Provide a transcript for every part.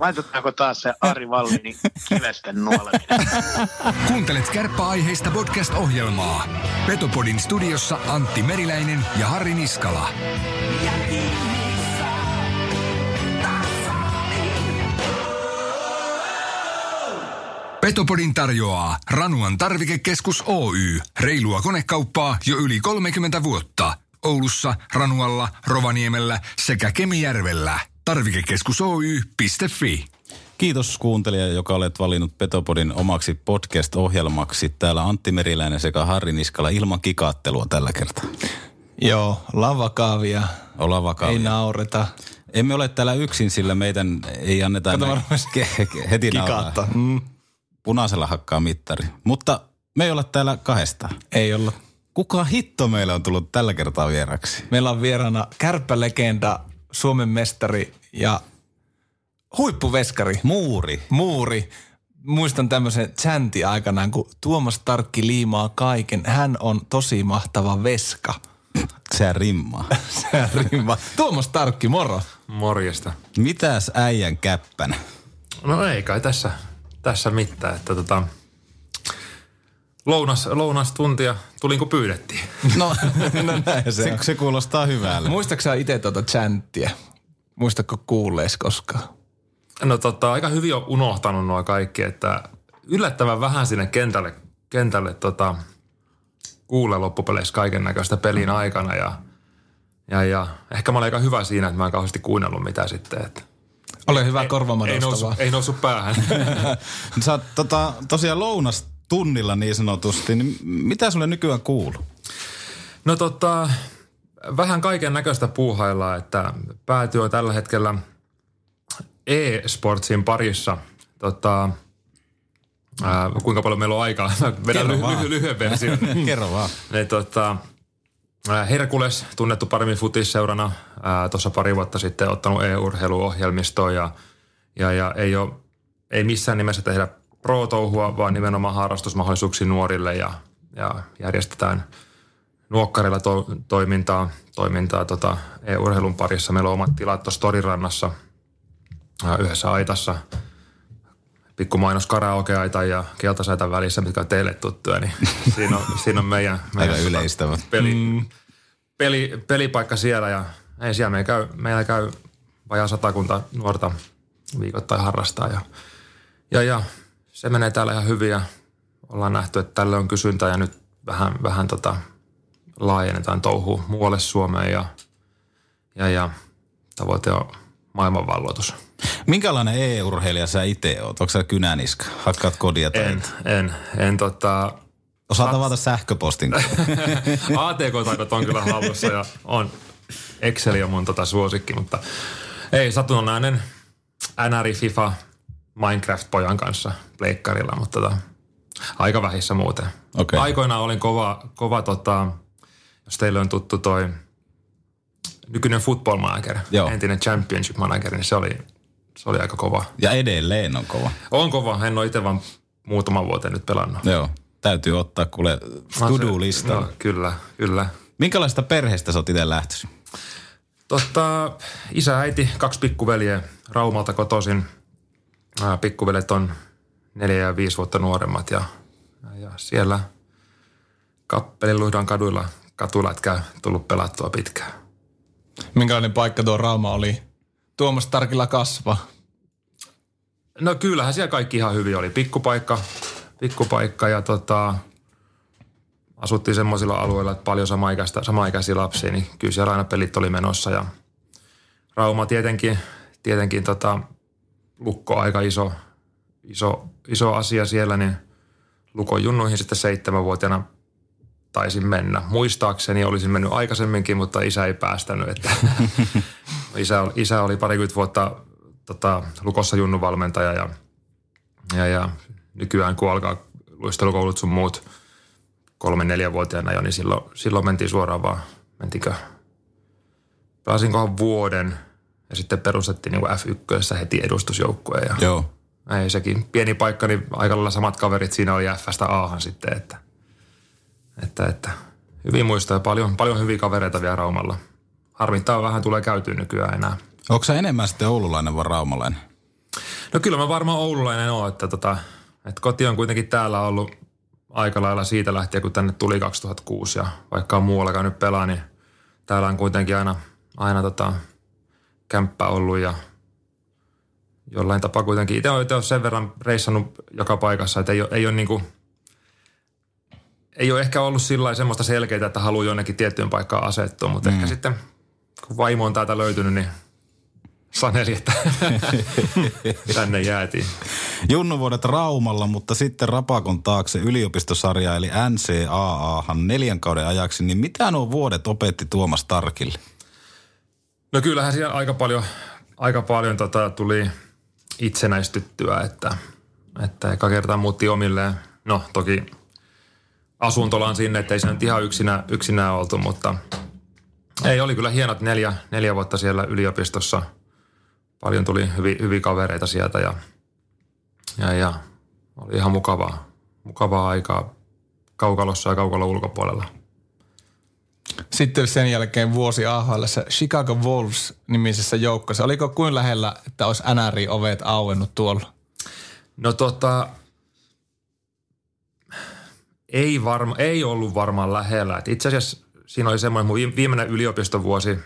Laitetaanko taas se Ari Vallinin kivesten nuoleminen? Kuuntelet kärppäaiheista podcast-ohjelmaa. Petopodin studiossa Antti Meriläinen ja Harri Niskala. Petopodin tarjoaa Ranuan tarvikekeskus Oy. Reilua konekauppaa jo yli 30 vuotta. Oulussa, Ranualla, Rovaniemellä sekä Kemijärvellä. Tarvikekeskus Oy.fi. Kiitos kuuntelija, joka olet valinnut Petopodin omaksi podcast-ohjelmaksi. Täällä Antti Meriläinen sekä Harri Niskala ilman kikaattelua tällä kertaa. Joo, ollaan vakavia. Ollaan vakavia. Ei naureta. Emme ole täällä yksin, sillä meidän ei anneta Kato, enää ke- ke- heti nauraa. Kikaatta. Mm. Punaisella hakkaa mittari. Mutta me ei olla täällä kahdestaan. Ei olla. Kuka hitto meille on tullut tällä kertaa vieraksi? Meillä on vieraana kärppälegenda, Suomen mestari ja huippuveskari, Muuri. muuri. Muistan tämmöisen chanti aikanaan, kun Tuomas Tarkki liimaa kaiken. Hän on tosi mahtava veska. Se rimmaa. Se rima. Tuomas Tarkki, moro. Morjesta. Mitäs äijän käppänä? No ei kai tässä, tässä mitään, että tota, lounas, lounastuntia tulin kun pyydettiin. No, No näin se se, se kuulostaa hyvälle. Muistatko sä itse tuota chanttia? Muistatko kuullees koskaan? No tota, aika hyvin on unohtanut nuo kaikki, että yllättävän vähän sinne kentälle, kentälle tota, kuulee loppupeleissä kaiken näköistä pelin aikana ja, ja, ja, ehkä mä olen aika hyvä siinä, että mä en kauheasti kuunnellut mitä sitten, että Ole hyvä ei, korvamadosta noussut, ei noussut päähän. Sä oot tota, tosiaan lounastunnilla niin sanotusti, niin mitä sulle nykyään kuuluu? No tota, vähän kaiken näköistä puuhaillaan, että päätyy on tällä hetkellä e-sportsin parissa. Tota, ää, kuinka paljon meillä on aikaa? Mä vedän Kerro ly- vaan. ly- lyhyen version. Kerro vaan. Niin, tota, Herkules, tunnettu paremmin futisseurana, tuossa pari vuotta sitten ottanut e-urheiluohjelmistoon ja, ja, ja ei, ole, ei missään nimessä tehdä pro-touhua, vaan nimenomaan harrastusmahdollisuuksia nuorille ja, ja järjestetään nuokkarilla to, toimintaa, toimintaa tota, e-urheilun parissa. Meillä on omat tilat tuossa Torirannassa yhdessä aitassa. Pikku mainos karaokeaita ja keltasaitan välissä, mitkä on teille tuttuja, niin siinä on, siinä on meidän, meidän Aika yleistävä. peli, mm. peli, pelipaikka siellä ja ei siellä meillä käy, meillä käy vajaa satakunta nuorta viikoittain harrastaa ja, ja, ja se menee täällä ihan hyvin ja ollaan nähty, että tälle on kysyntää ja nyt vähän, vähän tota, laajennetaan touhu muualle Suomeen ja, ja, ja tavoite on maailmanvalloitus. Minkälainen e-urheilija sä itse oot? Onko sä kynäniska? Hakkaat kodia tai... En, en, en tota, Osaat avata sähköpostin. ATK-taidot on kyllä hallussa ja on Excel on mun tota suosikki, mutta ei satunnainen NRI, FIFA, Minecraft-pojan kanssa pleikkarilla, mutta tota, aika vähissä muuten. Okei. Aikoinaan olin kova, kova tota, jos teille on tuttu toi nykyinen football manager, Joo. entinen championship manager, niin se oli, se oli aika kova. Ja edelleen on kova. On kova, en ole itse vaan muutaman vuoteen nyt pelannut. Joo. Täytyy ottaa kuule to-do-lista. No, kyllä, kyllä. Minkälaista perheestä sä oot itse lähtöisin? Totta, isä, äiti, kaksi pikkuveljeä Raumalta kotoisin. Ää, Pikkuveljet on neljä ja viisi vuotta nuoremmat ja, ja, ja siellä Kappeliluhdan kaduilla katulätkää tullut pelattua pitkään. Minkälainen paikka tuo Rauma oli? Tuomas Tarkilla kasva. No kyllähän siellä kaikki ihan hyvin oli. Pikkupaikka, pikkupaikka ja tota, asuttiin semmoisilla alueilla, että paljon samaikäistä, samaikäisiä lapsia, niin kyllä siellä aina pelit oli menossa ja Rauma tietenkin, tietenkin tota, lukko aika iso, iso, iso asia siellä, niin lukon junnuihin sitten seitsemänvuotiaana taisin mennä. Muistaakseni olisin mennyt aikaisemminkin, mutta isä ei päästänyt. Että isä, isä oli parikymmentä vuotta tota, lukossa junnuvalmentaja ja Ja, ja nykyään kun alkaa luistelukoulut sun muut kolme neljävuotiaana jo, niin silloin, silloin mentiin suoraan vaan, mentiinkö, pelasinkohan vuoden ja sitten perustettiin niin F1 heti edustusjoukkue. Ja Joo. ei sekin pieni paikka, niin aika lailla samat kaverit siinä oli Fstä Ahan sitten, että, että, että hyvin muistaa paljon, paljon hyviä kavereita vielä Raumalla. Harmittaa vähän tulee käytyä nykyään enää. Onko sä enemmän sitten oululainen vai raumalainen? No kyllä mä varmaan oululainen oon, että, tota, että koti on kuitenkin täällä ollut aika lailla siitä lähtien, kun tänne tuli 2006 ja vaikka on muualla nyt pelaa, niin täällä on kuitenkin aina, aina tota, kämppä ollut ja jollain tapaa kuitenkin. Itse olen sen verran reissannut joka paikassa, että ei ole, ei ole niin kuin, ei ole ehkä ollut sillä semmoista selkeää, että haluaa jonnekin tiettyyn paikkaan asettua, mutta mm. ehkä sitten kun vaimo on täältä löytynyt, niin saneli, että tänne jäätiin. Junnu vuodet Raumalla, mutta sitten Rapakon taakse yliopistosarja eli NCAAhan neljän kauden ajaksi, niin mitä nuo vuodet opetti Tuomas Tarkille? No kyllähän siellä aika paljon, aika paljon tota, tuli itsenäistyttyä, että, että eka kertaa muutti omilleen. No toki asuntolaan sinne, että ei se nyt ihan yksinä, yksinään oltu, mutta ei, oli kyllä hienot neljä, neljä vuotta siellä yliopistossa. Paljon tuli hyviä, hyviä kavereita sieltä ja, ja, ja oli ihan mukavaa, mukavaa aikaa kaukalossa ja kaukalon ulkopuolella. Sitten sen jälkeen vuosi AHL Chicago Wolves nimisessä joukkossa. Oliko kuin lähellä, että olisi NRI-ovet auennut tuolla? No tota, ei, varma, ei ollut varmaan lähellä. Et itse asiassa siinä oli semmoinen mun viimeinen yliopistovuosi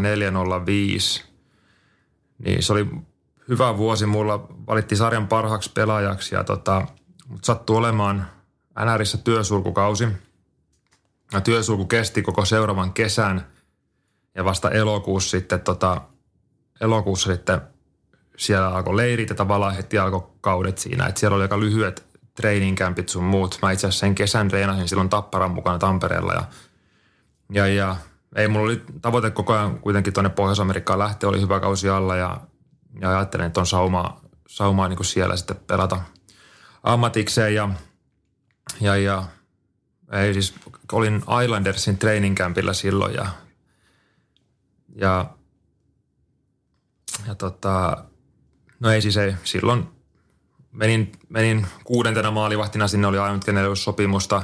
0405. Niin se oli hyvä vuosi. Mulla valittiin sarjan parhaaksi pelaajaksi ja tota, mut sattui olemaan NRissä työsulkukausi. Ja työsulku kesti koko seuraavan kesän ja vasta elokuussa sitten tota, elokuussa sitten siellä alkoi leirit ja tavallaan heti alkoi kaudet siinä. Että siellä oli aika lyhyet training campit sun muut. Mä itse asiassa sen kesän treenasin silloin Tapparan mukana Tampereella ja, ja, ja ei mulla oli tavoite koko ajan kuitenkin tuonne Pohjois-Amerikkaan lähteä, oli hyvä kausi alla ja, ja ajattelin, että on saumaa, saumaa niin kuin siellä sitten pelata ammatikseen ja, ja, ja ei siis, olin Islandersin training campilla silloin ja, ja, ja tota, no ei siis ei, silloin menin, menin kuudentena maalivahtina, sinne oli ainut, kenelle sopimusta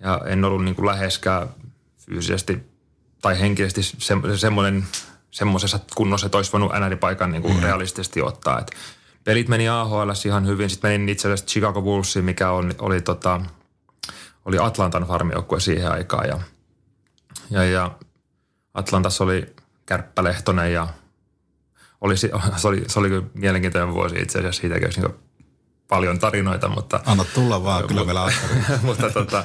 ja en ollut niin kuin läheskään fyysisesti tai henkisesti se, semmoinen, semmoisessa kunnossa, että olisi voinut NR-paikan niin kuin mm. realistisesti ottaa. Et pelit meni AHL ihan hyvin, sitten menin itse asiassa Chicago Bullsiin, mikä on, oli, tota, oli Atlantan farmijoukkue siihen aikaan ja, ja, ja Atlantassa oli Kärppä Lehtonen ja oli, se, oli, se oli kyllä mielenkiintoinen vuosi itse asiassa, siitä niin paljon tarinoita, mutta... Anna tulla vaan, kyllä meillä Mutta tota,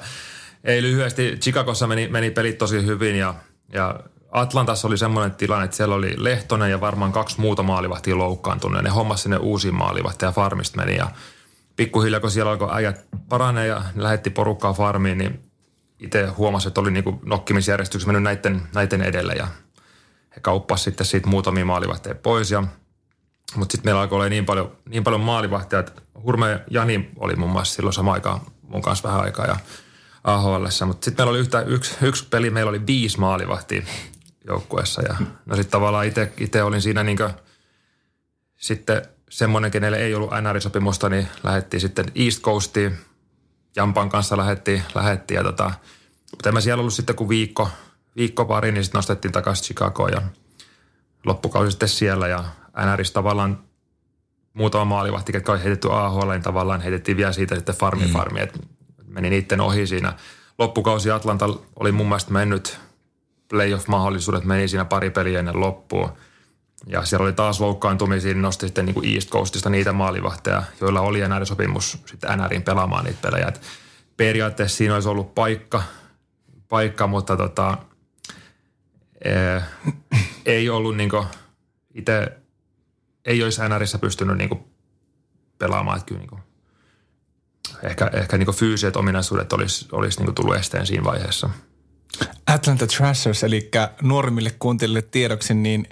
ei lyhyesti, Chicagossa meni, meni pelit tosi hyvin ja, ja Atlantassa oli semmoinen tilanne, että siellä oli Lehtonen ja varmaan kaksi muuta maalivahtia loukkaantunut. Ja ne hommas sinne uusiin maalivahtia ja farmista meni. Ja pikkuhiljaa, kun siellä alkoi äijät paranee ja lähetti porukkaa farmiin, niin itse huomasi, että oli niinku nokkimisjärjestyksessä mennyt näiden, näiden edelle. Ja he kauppasivat sitten siitä muutamia maalivahtia pois. Ja, mutta sitten meillä alkoi olla niin paljon, niin paljon maalivahtia, että Hurme Jani oli muun muassa silloin sama aikaan mun kanssa vähän aikaa ja AHL. Mutta sitten meillä oli yhtä, yksi, yksi peli, meillä oli viisi maalivahtia joukkueessa. Ja no sitten tavallaan itse olin siinä niin sitten semmoinen, kenelle ei ollut NR-sopimusta, niin lähdettiin sitten East Coastiin. Jampan kanssa lähettiin, lähettiin ja tota, mutta en mä siellä ollut sitten kuin viikko, viikko pari, niin sitten nostettiin takaisin Chicagoon ja loppukausi sitten siellä ja NRistä tavallaan muutama maalivahti, jotka oli heitetty AHL, niin tavallaan heitettiin vielä siitä sitten farmi mm. farmi, että meni niiden ohi siinä. Loppukausi Atlanta oli mun mielestä mennyt, playoff-mahdollisuudet meni siinä pari peliä ennen loppuun. Ja siellä oli taas loukkaantumisia, niin nosti sitten niin kuin East Coastista niitä maalivahteja, joilla oli NR-sopimus sitten NRin pelaamaan niitä pelejä. Et periaatteessa siinä olisi ollut paikka, paikka mutta tota, ee, ei ollut niin itse ei olisi NRissä pystynyt niinku pelaamaan. Että kyllä niinku, ehkä, ehkä niinku fyysiset ominaisuudet olisi, olisi niinku tullut esteen siinä vaiheessa. Atlanta Trashers, eli nuorimmille kuntille tiedoksi, niin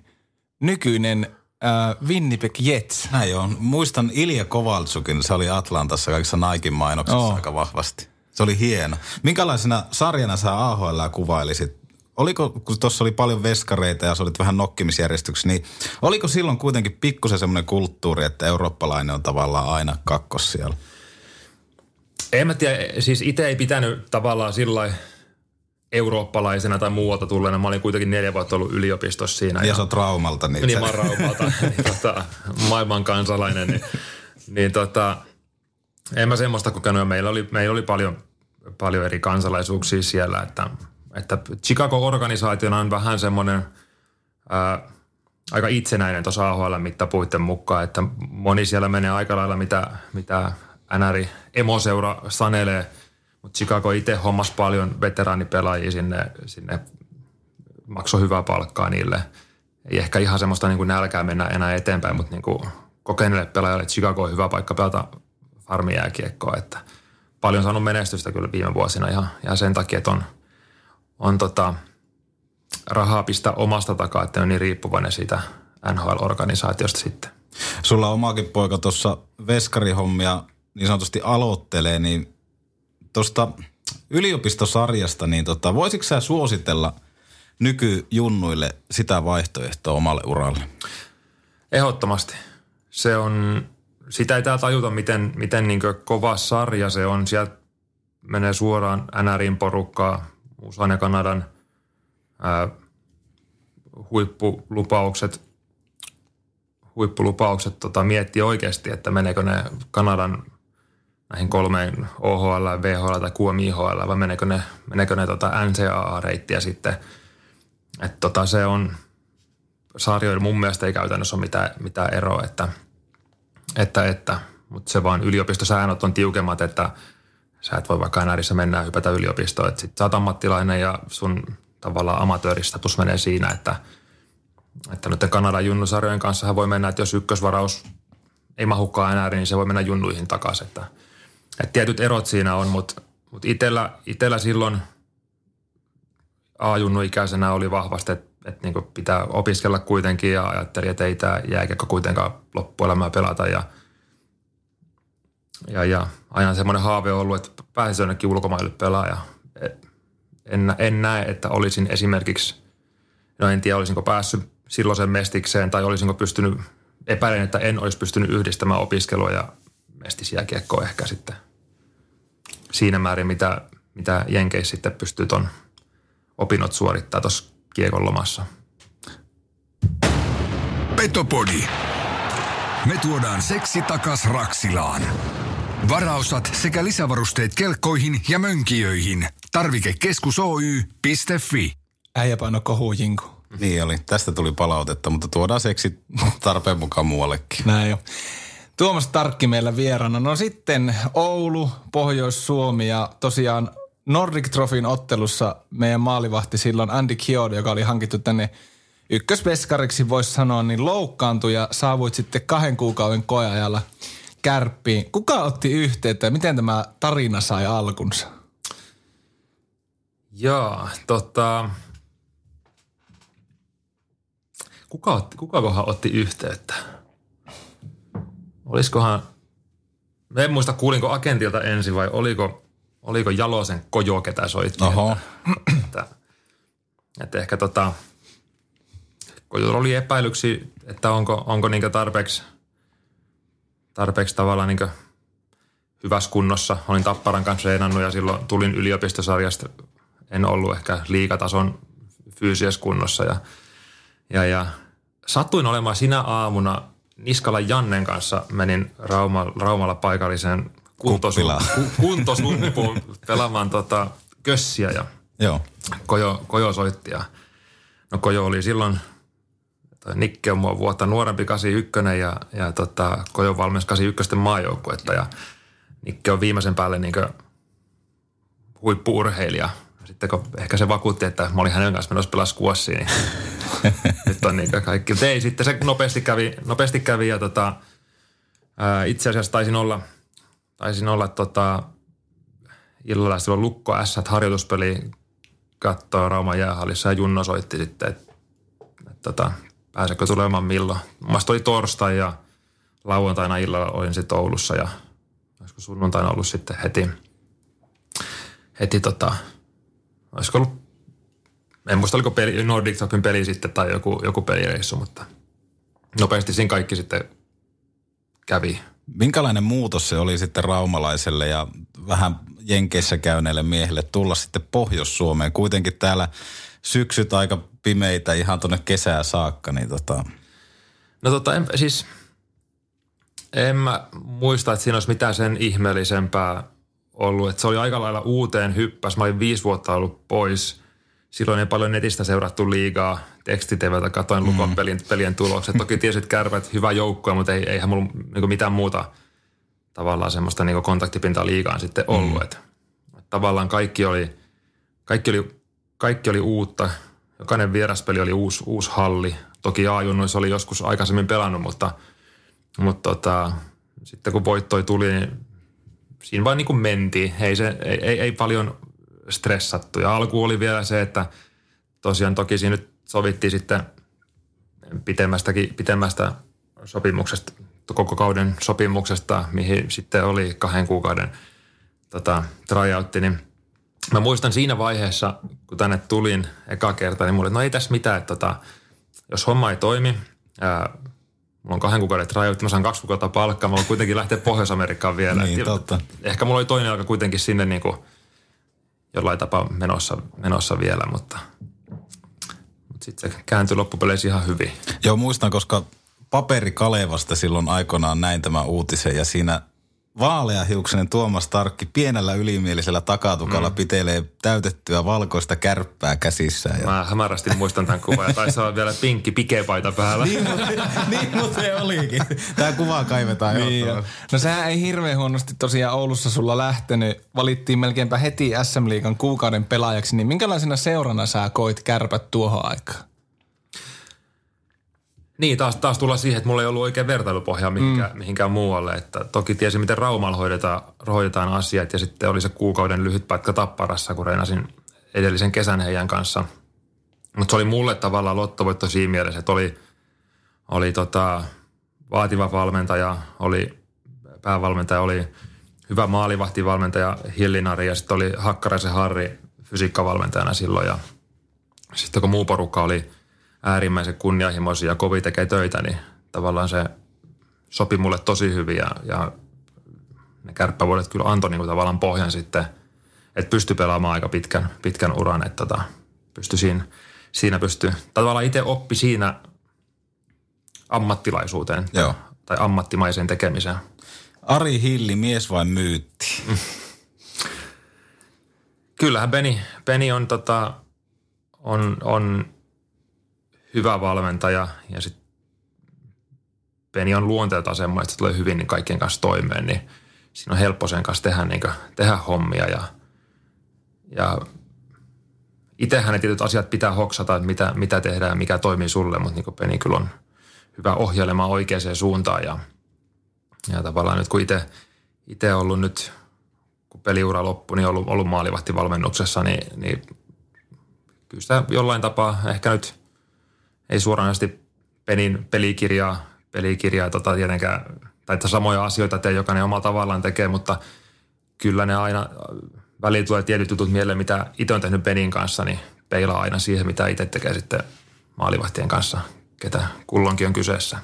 nykyinen äh, Winnipeg Jets. Näin on. Muistan Ilja Kovaltsukin, se oli Atlantassa kaikissa Naikin mainoksissa Oo. aika vahvasti. Se oli hieno. Minkälaisena sarjana sä AHL kuvailisit? Oliko, kun tuossa oli paljon veskareita ja sä olit vähän nokkimisjärjestyksessä, niin oliko silloin kuitenkin pikkusen semmoinen kulttuuri, että eurooppalainen on tavallaan aina kakkos siellä? En mä tiedä, siis itse ei pitänyt tavallaan sillä lailla eurooppalaisena tai muualta tulleena. Mä olin kuitenkin neljä vuotta ollut yliopistossa siinä. Ja, sä oot Raumalta, niin... niin se- mä oon Raumalta, niin tota, maailman kansalainen, niin, niin tota, en mä semmoista kokenut. Ja Meillä oli, meillä oli paljon, paljon eri kansalaisuuksia siellä, että, että Chicago-organisaationa on vähän semmoinen ää, aika itsenäinen tuossa AHL mittapuitten mukaan, että moni siellä menee aika lailla mitä, mitä NR emoseura sanelee, mutta Chicago itse hommas paljon veteraanipelaajia sinne, sinne maksoi hyvää palkkaa niille. Ei ehkä ihan semmoista niin kuin nälkää mennä enää eteenpäin, mutta niin kuin kokeneille pelaajille Chicago on hyvä paikka pelata farmijääkiekkoa, että paljon saanut menestystä kyllä viime vuosina ihan, ihan sen takia, että on, on tota, rahaa pistää omasta takaa, että on niin riippuvainen siitä NHL-organisaatiosta sitten. Sulla omakin poika tuossa veskarihommia niin sanotusti aloittelee, niin tuosta yliopistosarjasta, niin tota, voisitko sä suositella nykyjunnuille sitä vaihtoehtoa omalle uralle? Ehdottomasti. Se on, sitä ei tää tajuta, miten, miten niin kova sarja se on. Sieltä menee suoraan NRin porukkaa, USAn ja Kanadan ää, huippulupaukset, huippulupaukset tota, miettii oikeasti, että meneekö ne Kanadan näihin kolmeen OHL, VHL tai QMIHL, vai meneekö ne, meneekö ne tota NCAA-reittiä sitten. Että tota, se on, sarjoilla mun mielestä ei käytännössä ole mitään, mitään eroa, että, että, että mutta se vaan yliopistosäännöt on tiukemmat, että sä et voi vaikka NRissä mennä ja hypätä yliopistoon, että sit sä oot ammattilainen ja sun tavallaan amatööristatus menee siinä, että, että nyt Kanadan junnusarjojen kanssa voi mennä, että jos ykkösvaraus ei mahukaan NR, niin se voi mennä junnuihin takaisin, että, että tietyt erot siinä on, mutta, mutta itellä, itellä silloin A-junnu-ikäisenä oli vahvasti, että että niin pitää opiskella kuitenkin ja ajattelin, että ei tämä jääkiekko kuitenkaan loppuelämää pelata ja, ja, ja aina semmoinen haave on ollut, että pääsisi jonnekin ulkomaille pelaa ja en, en näe, että olisin esimerkiksi, no en tiedä olisinko päässyt silloisen mestikseen tai olisinko pystynyt, epäilen, että en olisi pystynyt yhdistämään opiskelua ja mestisjääkiekkoa ehkä sitten siinä määrin, mitä, mitä Jenkeissä sitten pystyy ton opinnot suorittaa tuossa kiekon lomassa. Petopodi. Me tuodaan seksi takas Raksilaan. Varaosat sekä lisävarusteet kelkkoihin ja mönkijöihin. Tarvikekeskus Oy.fi. Äijä paino kohujinku. Niin oli. Tästä tuli palautetta, mutta tuodaan seksi tarpeen mukaan muuallekin. Näin jo. Tuomas Tarkki meillä vieraana. No sitten Oulu, Pohjois-Suomi ja tosiaan Nordic Trophyn ottelussa meidän maalivahti silloin Andy Kiodo, joka oli hankittu tänne ykkösveskariksi, voisi sanoa, niin loukkaantui ja saavuit sitten kahden kuukauden koeajalla kärppiin. Kuka otti yhteyttä ja miten tämä tarina sai alkunsa? Joo, tota... Kuka, otti, kukakohan otti yhteyttä? Olisikohan... En muista, kuulinko agentilta ensin vai oliko, oliko Jalosen kojo, ketä soitti. Oho. Että, että, että ehkä tota... Kojolla oli epäilyksi, että onko, onko niinkö tarpeeksi, tarpeeksi tavallaan niinkö hyvässä kunnossa. Olin Tapparan kanssa treenannut ja silloin tulin yliopistosarjasta. En ollut ehkä liikatason fyysisessä kunnossa. Ja, ja, ja satuin olemaan sinä aamuna Niskala Jannen kanssa. Menin Rauma, Raumalla paikalliseen kuntosu, Kuppilaan. ku, kuntosumpuun pelaamaan tota kössiä ja Joo. Kojo, Kojo soitti ja no Kojo oli silloin, toi Nikke on mua vuotta nuorempi 81 ja, ja tota, Kojo valmensi 81 maajoukkuetta ja Nikke on viimeisen päälle niin huippuurheilija. Sitten kun ehkä se vakuutti, että mä olin hänen kanssa menossa pelaa squashia, niin nyt on niin kaikki. Mutta ei, sitten se nopeasti kävi, nopeasti kävi ja tota, ää, itse asiassa taisin olla, taisin olla tota, illalla silloin Lukko S harjoituspeli katsoa Rauman jäähallissa ja Junno soitti sitten, että et, tota, pääsekö tulemaan milloin. Mun oli torstai ja lauantaina illalla olin sitten Oulussa ja olisiko sunnuntaina ollut sitten heti, heti tota, olisiko ollut, en muista oliko peli, Nordic Topin peli sitten tai joku, joku pelireissu, mutta nopeasti siinä kaikki sitten kävi. Minkälainen muutos se oli sitten raumalaiselle ja vähän Jenkeissä käyneille miehille tulla sitten Pohjois-Suomeen? Kuitenkin täällä syksyt aika pimeitä ihan tuonne kesää saakka, niin tota... No tota, en, siis en mä muista, että siinä olisi mitään sen ihmeellisempää ollut. Että se oli aika lailla uuteen hyppäs. Mä olin viisi vuotta ollut pois. Silloin ei paljon netistä seurattu liigaa. Tekstiteveltä katoin mm. lukon pelien, pelien tulokset. Toki tiesit kärpät, hyvä joukkue, mutta ei, eihän mulla niin mitään muuta tavallaan semmoista niin kontaktipintaa liigaan sitten ollut. Mm. Että, että tavallaan kaikki oli, kaikki, oli, kaikki oli uutta. Jokainen vieraspeli oli uusi, uusi halli. Toki a oli joskus aikaisemmin pelannut, mutta – mutta tota, sitten kun voittoi tuli, niin siinä vaan niin kuin mentiin. Ei, se, ei, ei, ei paljon stressattu. Ja alku oli vielä se, että tosiaan toki siinä nyt sovittiin sitten pitemmästäkin, pitemmästä sopimuksesta, koko kauden sopimuksesta, mihin sitten oli kahden kuukauden tota, tryoutti, niin mä muistan siinä vaiheessa, kun tänne tulin eka kerta, niin mulle, no ei tässä mitään, että tota, jos homma ei toimi, ää, Mulla on kahden kuukauden rajoitti, mä saan kaksi kuukautta palkkaa, mä voin kuitenkin lähteä Pohjois-Amerikkaan vielä. niin, totta. Ehkä mulla oli toinen jalka kuitenkin sinne niin kuin jollain tapaa menossa, menossa vielä, mutta, mutta sitten se kääntyi loppupeleissä ihan hyvin. Joo, muistan, koska paperi Kalevasta silloin aikoinaan näin tämän uutisen ja siinä – Vaaleahiuksinen Tuomas Tarkki pienellä ylimielisellä takatukalla mm. pitelee täytettyä valkoista kärppää käsissään. Ja... Mä hämärästi muistan tämän kuvan ja taisi olla vielä pinkki pikepaita päällä. niin, mutta, niin, mutta se olikin. Tämä kuva kaivetaan niin jo. No sehän ei hirveän huonosti tosiaan Oulussa sulla lähtenyt. Valittiin melkeinpä heti SM Liigan kuukauden pelaajaksi, niin minkälaisena seurana sä koit kärpät tuohon aikaan? Niin, taas, taas tulla siihen, että mulla ei ollut oikein vertailupohjaa mihinkään, mm. mihinkään muualle. Että toki tiesin, miten Raumalla hoidetaan, hoidetaan asiat ja sitten oli se kuukauden lyhyt pätkä Tapparassa, kun reinasin edellisen kesän heidän kanssa. Mutta se oli mulle tavallaan lottovoitto siinä mielessä, että oli, oli tota, vaativa valmentaja, oli päävalmentaja, oli hyvä maalivahtivalmentaja Hillinari ja sitten oli Hakkaraisen Harri fysiikkavalmentajana silloin. Ja sitten kun muu porukka oli – äärimmäisen kunnianhimoisia ja kovin tekee töitä, niin tavallaan se sopi mulle tosi hyvin ja, ja ne kärppävuodet kyllä antoi niin kuin tavallaan pohjan sitten, että pystyi pelaamaan aika pitkän, pitkän uran, että tota, pystyi siinä, siinä pystyi, tavallaan itse oppi siinä ammattilaisuuteen Joo. tai ammattimaiseen tekemiseen. Ari Hilli, mies vai myytti? Kyllähän Beni, Beni on, tota, on, on hyvä valmentaja ja sitten Peni on luonteeltaan semmoinen, että se tulee hyvin niin kaikkien kanssa toimeen, niin siinä on helppo sen kanssa tehdä, niin kuin, tehdä hommia ja, ja itsehän ne tietyt asiat pitää hoksata, että mitä, mitä tehdään ja mikä toimii sulle, mutta niin Peni kyllä on hyvä ohjailemaan oikeaan suuntaan ja, ja tavallaan nyt kun itse ollut nyt, kun peliura loppui, niin ollut, ollut maalivahtivalmennuksessa, niin, niin kyllä sitä jollain tapaa ehkä nyt – ei suoranaisesti pelin, pelikirjaa, pelikirjaa tota tietenkään, tai samoja asioita tee jokainen omalla tavallaan tekee, mutta kyllä ne aina, väliin tulee tietyt jutut mieleen, mitä itse on tehnyt Penin kanssa, niin peilaa aina siihen, mitä itse tekee sitten maalivahtien kanssa, ketä kullonkin on kyseessä.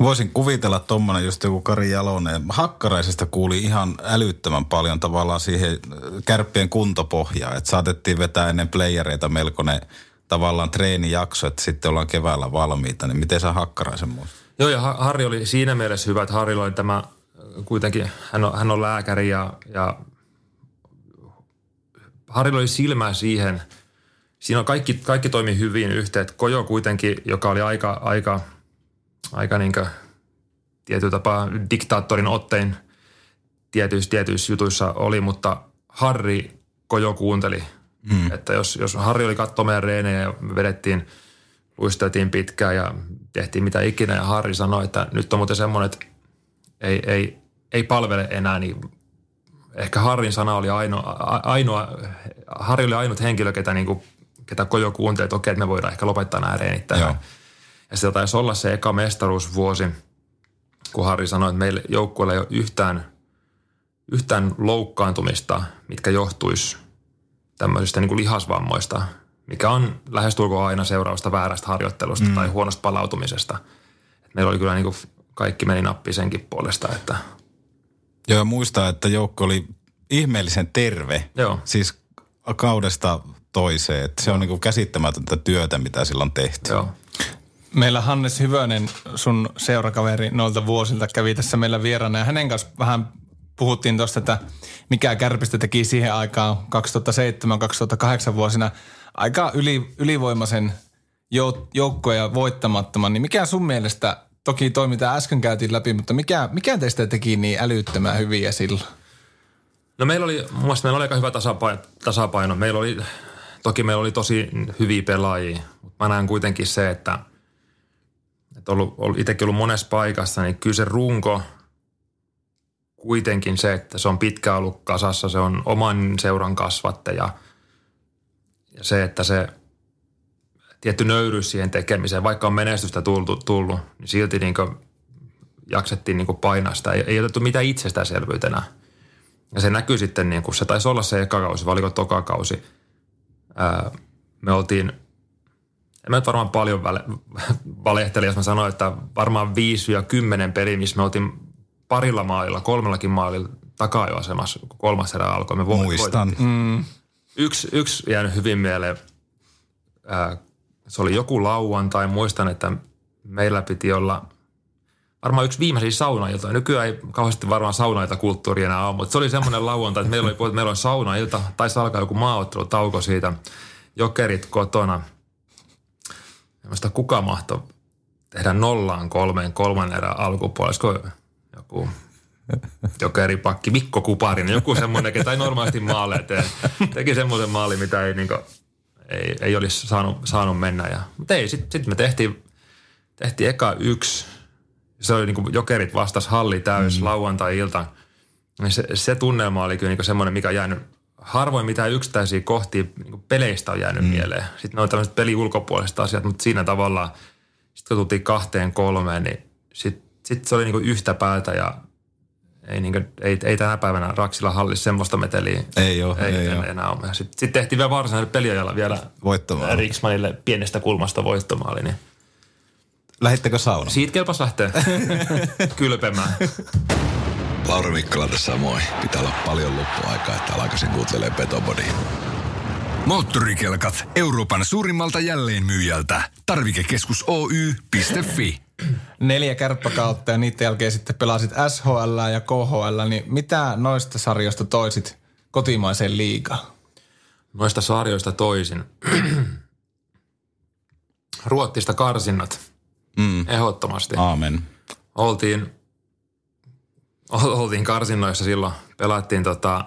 Voisin kuvitella tuommoinen just joku Kari Jalonen. Hakkaraisesta kuuli ihan älyttömän paljon tavallaan siihen kärppien kuntopohjaan, että saatettiin vetää ennen playereita melkoinen tavallaan treenijakso, että sitten ollaan keväällä valmiita, niin miten sä Hakkaraisen muistat? Joo, ja Harri oli siinä mielessä hyvä, että Harri oli tämä kuitenkin, hän on, hän on lääkäri ja, ja Harri oli silmää siihen, siinä on kaikki, kaikki toimi hyvin yhteen. Kojo kuitenkin, joka oli aika, aika, aika niin tietyllä tapaa diktaattorin ottein tietyissä, tietyissä jutuissa oli, mutta Harri Kojo kuunteli – Mm. Että jos, jos Harri oli katsoa meidän reenejä ja me vedettiin, luisteltiin pitkään ja tehtiin mitä ikinä ja Harri sanoi, että nyt on muuten semmoinen, että ei, ei, ei palvele enää, niin ehkä Harrin sana oli ainoa, ainoa Harri oli ainut henkilö, ketä, niin kuin, ketä Kojo kuunteli, että okei, että me voidaan ehkä lopettaa nämä reenit tähän. Ja se taisi olla se eka mestaruusvuosi, kun Harri sanoi, että meillä joukkueella ei ole yhtään, yhtään loukkaantumista, mitkä johtuisi tämmöisistä niin kuin lihasvammoista, mikä on lähestulkoon aina seurausta väärästä harjoittelusta mm. tai huonosta palautumisesta. Et meillä oli kyllä niin kuin kaikki meni nappi senkin puolesta, että – Joo, muistaa, että joukko oli ihmeellisen terve. Joo. Siis kaudesta toiseen. Että se on niin kuin käsittämätöntä työtä, mitä silloin tehty. Joo. Meillä Hannes Hyvönen, sun seurakaveri noilta vuosilta, kävi tässä meillä vieraana ja hänen kanssa vähän puhuttiin tuosta, että mikä kärpistä teki siihen aikaan 2007-2008 vuosina aika yli, ylivoimaisen joukkoja ja voittamattoman, niin mikä sun mielestä toki toi, mitä äsken käytiin läpi, mutta mikä, mikä teistä teki niin älyttömän hyviä silloin? No meillä oli, mun mielestä meillä oli aika hyvä tasapaino. tasapaino. Meillä oli, toki meillä oli tosi hyviä pelaajia, mutta mä näen kuitenkin se, että, että ollut, ollut itsekin ollut monessa paikassa, niin kyllä se runko kuitenkin se, että se on pitkä ollut kasassa, se on oman seuran kasvattaja ja se, että se – tietty nöyryys siihen tekemiseen, vaikka on menestystä tullut, tullut niin silti niin jaksettiin niin painaa sitä. Ei, ei otettu mitään itsestäänselvyytenä. Ja se näkyy sitten, niin kuin, se taisi olla se eka kausi, vai oliko toka kausi. Ää, me oltiin, en mä nyt varmaan paljon väle, valehteli, jos mä sanoin, että varmaan 5 ja 10 peli, missä me oltiin parilla maalilla, kolmellakin maalilla takajoasemassa, kun kolmas erä alkoi. Me Muistan. Mm. Yksi, yksi jäänyt hyvin mieleen. Se oli joku lauantai. Muistan, että meillä piti olla varmaan yksi viimeisiä saunailtoja. Nykyään ei kauheasti varmaan saunaita kulttuuri enää ole, mutta se oli semmoinen lauantai, että meillä oli, meillä oli saunailta. Taisi alkaa joku maaottelutauko siitä. Jokerit kotona. Mielestäni kuka mahtoi tehdä nollaan kolmeen kolmannen erän alkupuolella. Joku jokeripakki Mikko Kuparinen, joku semmoinen, ketä ei normaalisti maaleja tee. Teki semmoisen maali, mitä ei niinku ei, ei olisi saanut, saanut mennä. Ja, mutta ei, sitten sit me tehtiin, tehtiin eka yksi. Se oli niin kuin jokerit vastas halli täys mm. lauantai-ilta. Niin se, se tunnelma oli kyllä niin semmoinen, mikä on jäänyt harvoin mitään yksittäisiä kohtia niin peleistä on jäänyt mm. mieleen. Sitten ne on tämmöiset peli ulkopuoliset asiat, mutta siinä tavalla, sitten kun tultiin kahteen kolmeen, niin sitten sit se oli niin yhtä päätä ja ei, niin kuin, ei, ei tänä päivänä Raksilla hallissa semmoista meteliä. Ei ole, ei, ei ole. enää ole. Sitten, sitten tehtiin vielä varsinaiselle peliajalla vielä Voittomaali. Riksmanille pienestä kulmasta voittomaali. Niin. Lähittekö saunaan? Siitä kelpas lähteä kylpemään. Lauri Mikkola tässä moi. Pitää olla paljon loppuaikaa, että alkaisin kuuntelee Petobody. Moottorikelkat Euroopan suurimmalta jälleenmyyjältä. Tarvikekeskus Oy.fi neljä kärppäkautta ja niiden jälkeen sitten pelasit SHL ja KHL, niin mitä noista sarjoista toisit kotimaiseen liigaan? Noista sarjoista toisin. Ruottista karsinnat. Mm. Ehdottomasti. Aamen. Oltiin, oltiin karsinnoissa silloin. Pelattiin tota,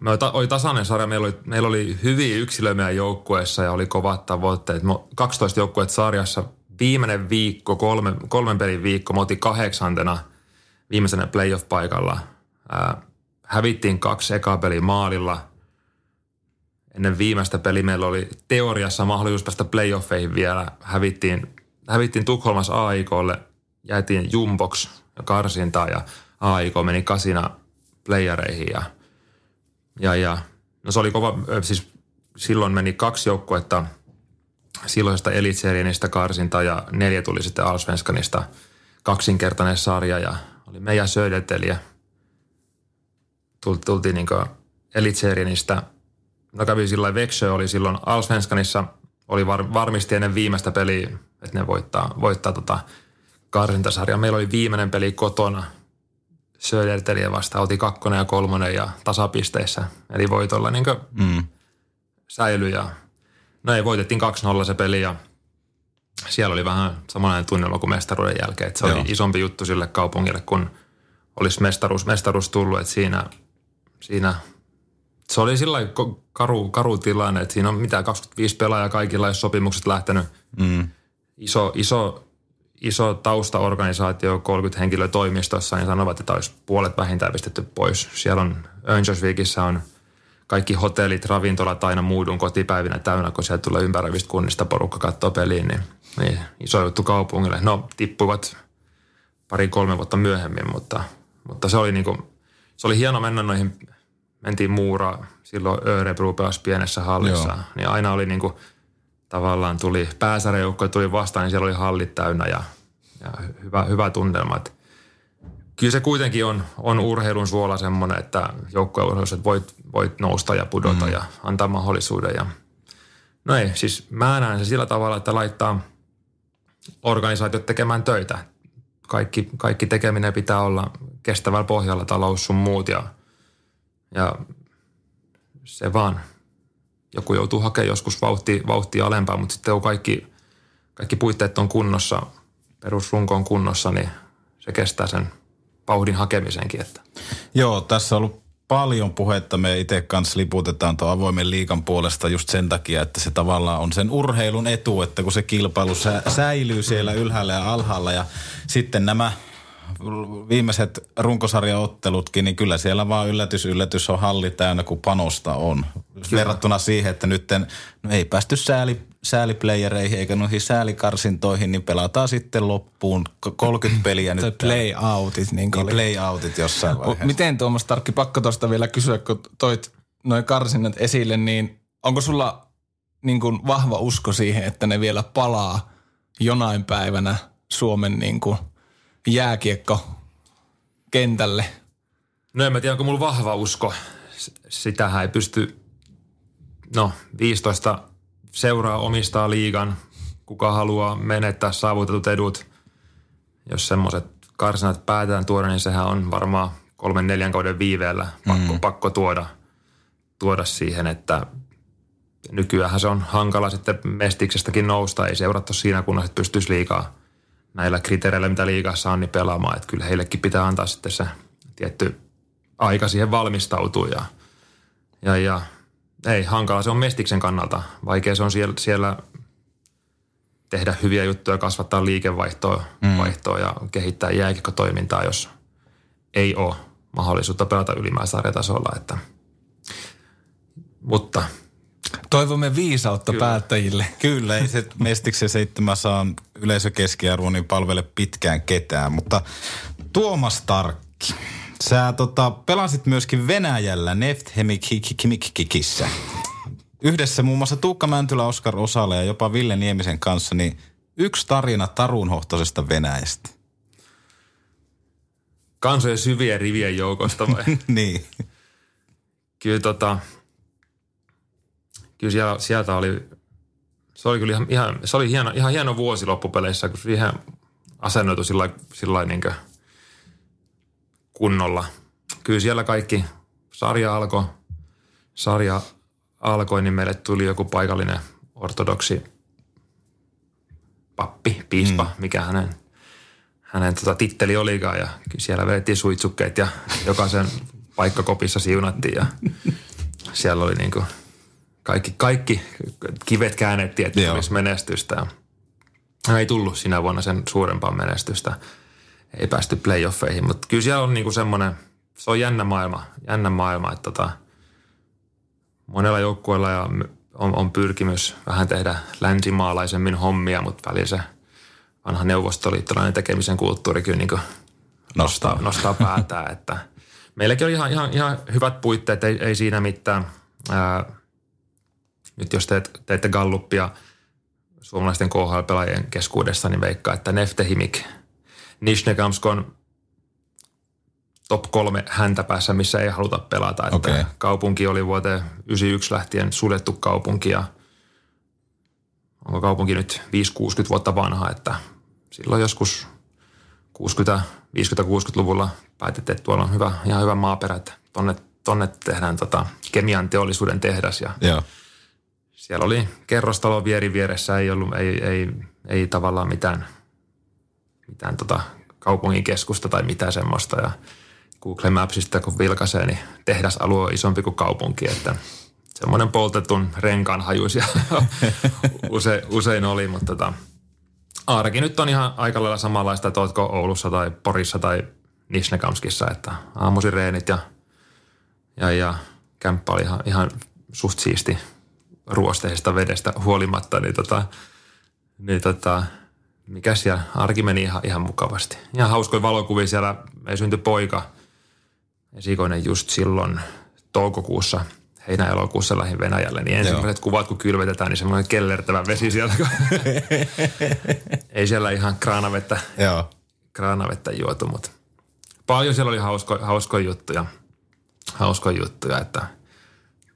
me oli tasainen sarja, meillä oli, meillä oli hyviä yksilöjä meidän joukkueessa ja oli kovat tavoitteet. 12 joukkueet sarjassa – viimeinen viikko, kolme, kolmen pelin viikko, me oltiin kahdeksantena viimeisenä playoff-paikalla. Ää, hävittiin kaksi ekaa peliä maalilla. Ennen viimeistä peliä meillä oli teoriassa mahdollisuus päästä playoffeihin vielä. Hävittiin, hävittiin Tukholmassa AIKlle, jäätiin Jumbox ja karsintaa ja AIK meni kasina playereihin ja, ja, ja no se oli kova, siis silloin meni kaksi joukkuetta – silloisesta Elitserienistä karsinta ja neljä tuli sitten Alsvenskanista kaksinkertainen sarja ja oli meidän söideltelijä. Tultiin, tultiin niin Elitserienistä. No kävi sillä Veksö oli silloin Alsvenskanissa, oli var, varmisti ennen viimeistä peliä, että ne voittaa, voittaa tota karsintasarja. Meillä oli viimeinen peli kotona söideltelijä vasta, oltiin kakkonen ja kolmonen ja tasapisteissä. Eli voitolla niin mm. säilyi ja No ei, voitettiin 2-0 se peli ja siellä oli vähän samanlainen tunnelma kuin mestaruuden jälkeen. Että se Joo. oli isompi juttu sille kaupungille, kun olisi mestaruus, mestaruus tullut. Että siinä, siinä se oli sillä karu, karu tilanne, että siinä on mitä 25 pelaajaa kaikilla, jos sopimukset lähtenyt. Mm. Iso, iso, iso taustaorganisaatio, 30 henkilöä toimistossa, niin sanovat, että olisi puolet vähintään pistetty pois. Siellä on Önjösvikissä on – kaikki hotellit, ravintolat aina muudun kotipäivinä täynnä, kun sieltä tulee ympäröivistä kunnista porukka katsoa peliin, niin niin, iso juttu kaupungille. No, tippuivat pari-kolme vuotta myöhemmin, mutta, mutta se oli niinku, se oli hieno mennä noihin, mentiin muuraa, silloin Örebro pelasi pienessä hallissa, Joo. niin aina oli niinku, tavallaan tuli, pääsarjoukko tuli vastaan, niin siellä oli hallit täynnä ja, ja hyvä, hyvä tunnelma. Et kyllä se kuitenkin on, on urheilun suola semmoinen, että joukkueurheilussa voit, voit nousta ja pudota mm. ja antaa mahdollisuuden. Ja, no ei, siis mä näen se sillä tavalla, että laittaa organisaatiot tekemään töitä. Kaikki, kaikki tekeminen pitää olla kestävällä pohjalla, talous sun muut ja, ja se vaan. Joku joutuu hakemaan joskus vauhtia, vauhtia alempaa, mutta sitten kun kaikki, kaikki puitteet on kunnossa, perusrunko on kunnossa, niin se kestää sen vauhdin hakemisenkin. Että. Joo, tässä on ollut paljon puhetta. Me itse kanssa liputetaan tuon avoimen liikan puolesta just sen takia, että se tavallaan on sen urheilun etu, että kun se kilpailu sä, säilyy siellä ylhäällä ja alhaalla ja sitten nämä viimeiset runkosarjaottelutkin, niin kyllä siellä vaan yllätys, yllätys on halli täynnä, kun panosta on. Kyllä. Verrattuna siihen, että nyt no ei päästy sääli, sääliplayereihin eikä noihin säälikarsintoihin, niin pelataan sitten loppuun k- 30 peliä nyt. Play-outit, niin kuin Niin play-outit jossain vaiheessa. Miten Tuomas Tarkki, pakko tuosta vielä kysyä, kun toit noin karsinnat esille, niin onko sulla niin kuin vahva usko siihen, että ne vielä palaa jonain päivänä Suomen niin kuin jääkiekko kentälle? No en mä tiedä, onko mulla vahva usko. S- Sitähän ei pysty, no 15 seuraa omistaa liigan. Kuka haluaa menettää saavutetut edut. Jos semmoiset karsinat päätetään tuoda, niin sehän on varmaan kolmen neljän kauden viiveellä pakko, mm. pakko tuoda, tuoda siihen, että nykyään se on hankala sitten mestiksestäkin nousta. Ei seurattu siinä kunnossa, että pystyisi liikaa näillä kriteereillä, mitä liigassa on, niin pelaamaan. Että kyllä heillekin pitää antaa sitten se tietty aika siihen valmistautua. Ja, ja, ja ei, hankala se on mestiksen kannalta. Vaikea se on siellä, siellä tehdä hyviä juttuja, kasvattaa liikevaihtoa mm. vaihtoa ja kehittää jääkiekkotoimintaa, jos ei ole mahdollisuutta pelata ylimääräisarjatasolla. Että. Mutta Toivomme viisautta Kyllä. päättäjille. Kyllä, ei se Mestiksen seitsemäsaan yleisökeskiarvo niin palvele pitkään ketään, mutta Tuomas Tarkki, sä tota, pelasit myöskin Venäjällä Nefthemikkikissä. Yhdessä muun muassa Tuukka Mäntylä, Oskar Osala ja jopa Ville Niemisen kanssa, niin yksi tarina tarunhohtoisesta Venäjästä. kansojen syvien rivien joukosta vai? niin. kyllä tota, kyllä siellä, sieltä oli, se oli kyllä ihan, ihan, se oli hieno, ihan hieno vuosi loppupeleissä, kun siihen asennoitu sillä, sillä niin kunnolla. Kyllä siellä kaikki, sarja alkoi, sarja alkoi, niin meille tuli joku paikallinen ortodoksi pappi, piispa, mm. mikä hänen, hänen tota, titteli olikaan. Ja siellä vedettiin suitsukkeet ja jokaisen paikkakopissa siunattiin ja siellä oli niin kuin kaikki, kaikki kivet käännettiin, että tulisi menestystä. Ja ei tullut sinä vuonna sen suurempaa menestystä. Ei päästy playoffeihin, mutta kyllä siellä on niinku semmoinen, se on jännä maailma, jännä maailma, että tota, monella joukkueella ja on, on pyrkimys vähän tehdä länsimaalaisemmin hommia, mutta välillä se vanha neuvostoliittolainen tekemisen kulttuuri kyllä niin nostaa, nostaa päätään, että meilläkin oli ihan, ihan, ihan hyvät puitteet, ei, ei siinä mitään. Ää, nyt jos teet, teette galluppia suomalaisten KHL-pelaajien keskuudessa, niin veikkaa, että Neftehimik, Nishnekamsk on top kolme häntä päässä, missä ei haluta pelata. Että Okei. Kaupunki oli vuoteen 91 lähtien suljettu kaupunki ja onko kaupunki nyt 5-60 vuotta vanha, että silloin joskus 60, 50-60-luvulla päätettiin, että tuolla on hyvä, ihan hyvä maaperä, että tonne, tonne tehdään tota kemian teollisuuden tehdas ja Joo. siellä oli kerrostalo vieri vieressä, ei ollut, ei, ei, ei tavallaan mitään, mitään tota kaupungin keskusta tai mitään semmoista. Ja Google Mapsista kun vilkaisee, niin tehdasalue on isompi kuin kaupunki, että semmoinen poltetun renkaan hajuisia usein, usein oli, mutta tota, arki nyt on ihan aika lailla samanlaista, että ootko Oulussa tai Porissa tai Nishnekamskissa, että aamuisin reenit ja, ja, ja kämppä oli ihan, ihan suht siisti ruosteisesta vedestä huolimatta, niin tota, niin tota, mikä siellä, arki meni ihan, ihan mukavasti. Ihan hauskoja valokuvia siellä, me syntyi poika, esikoinen just silloin toukokuussa, heinä-elokuussa lähin Venäjälle, niin ensimmäiset Joo. kuvat, kun kylvetetään, niin semmoinen kellertävä vesi siellä. Ei siellä ihan kraanavettä, Joo. kraanavettä juotu, mutta paljon siellä oli hausko, hauskoja juttuja. Hauskoja juttuja, että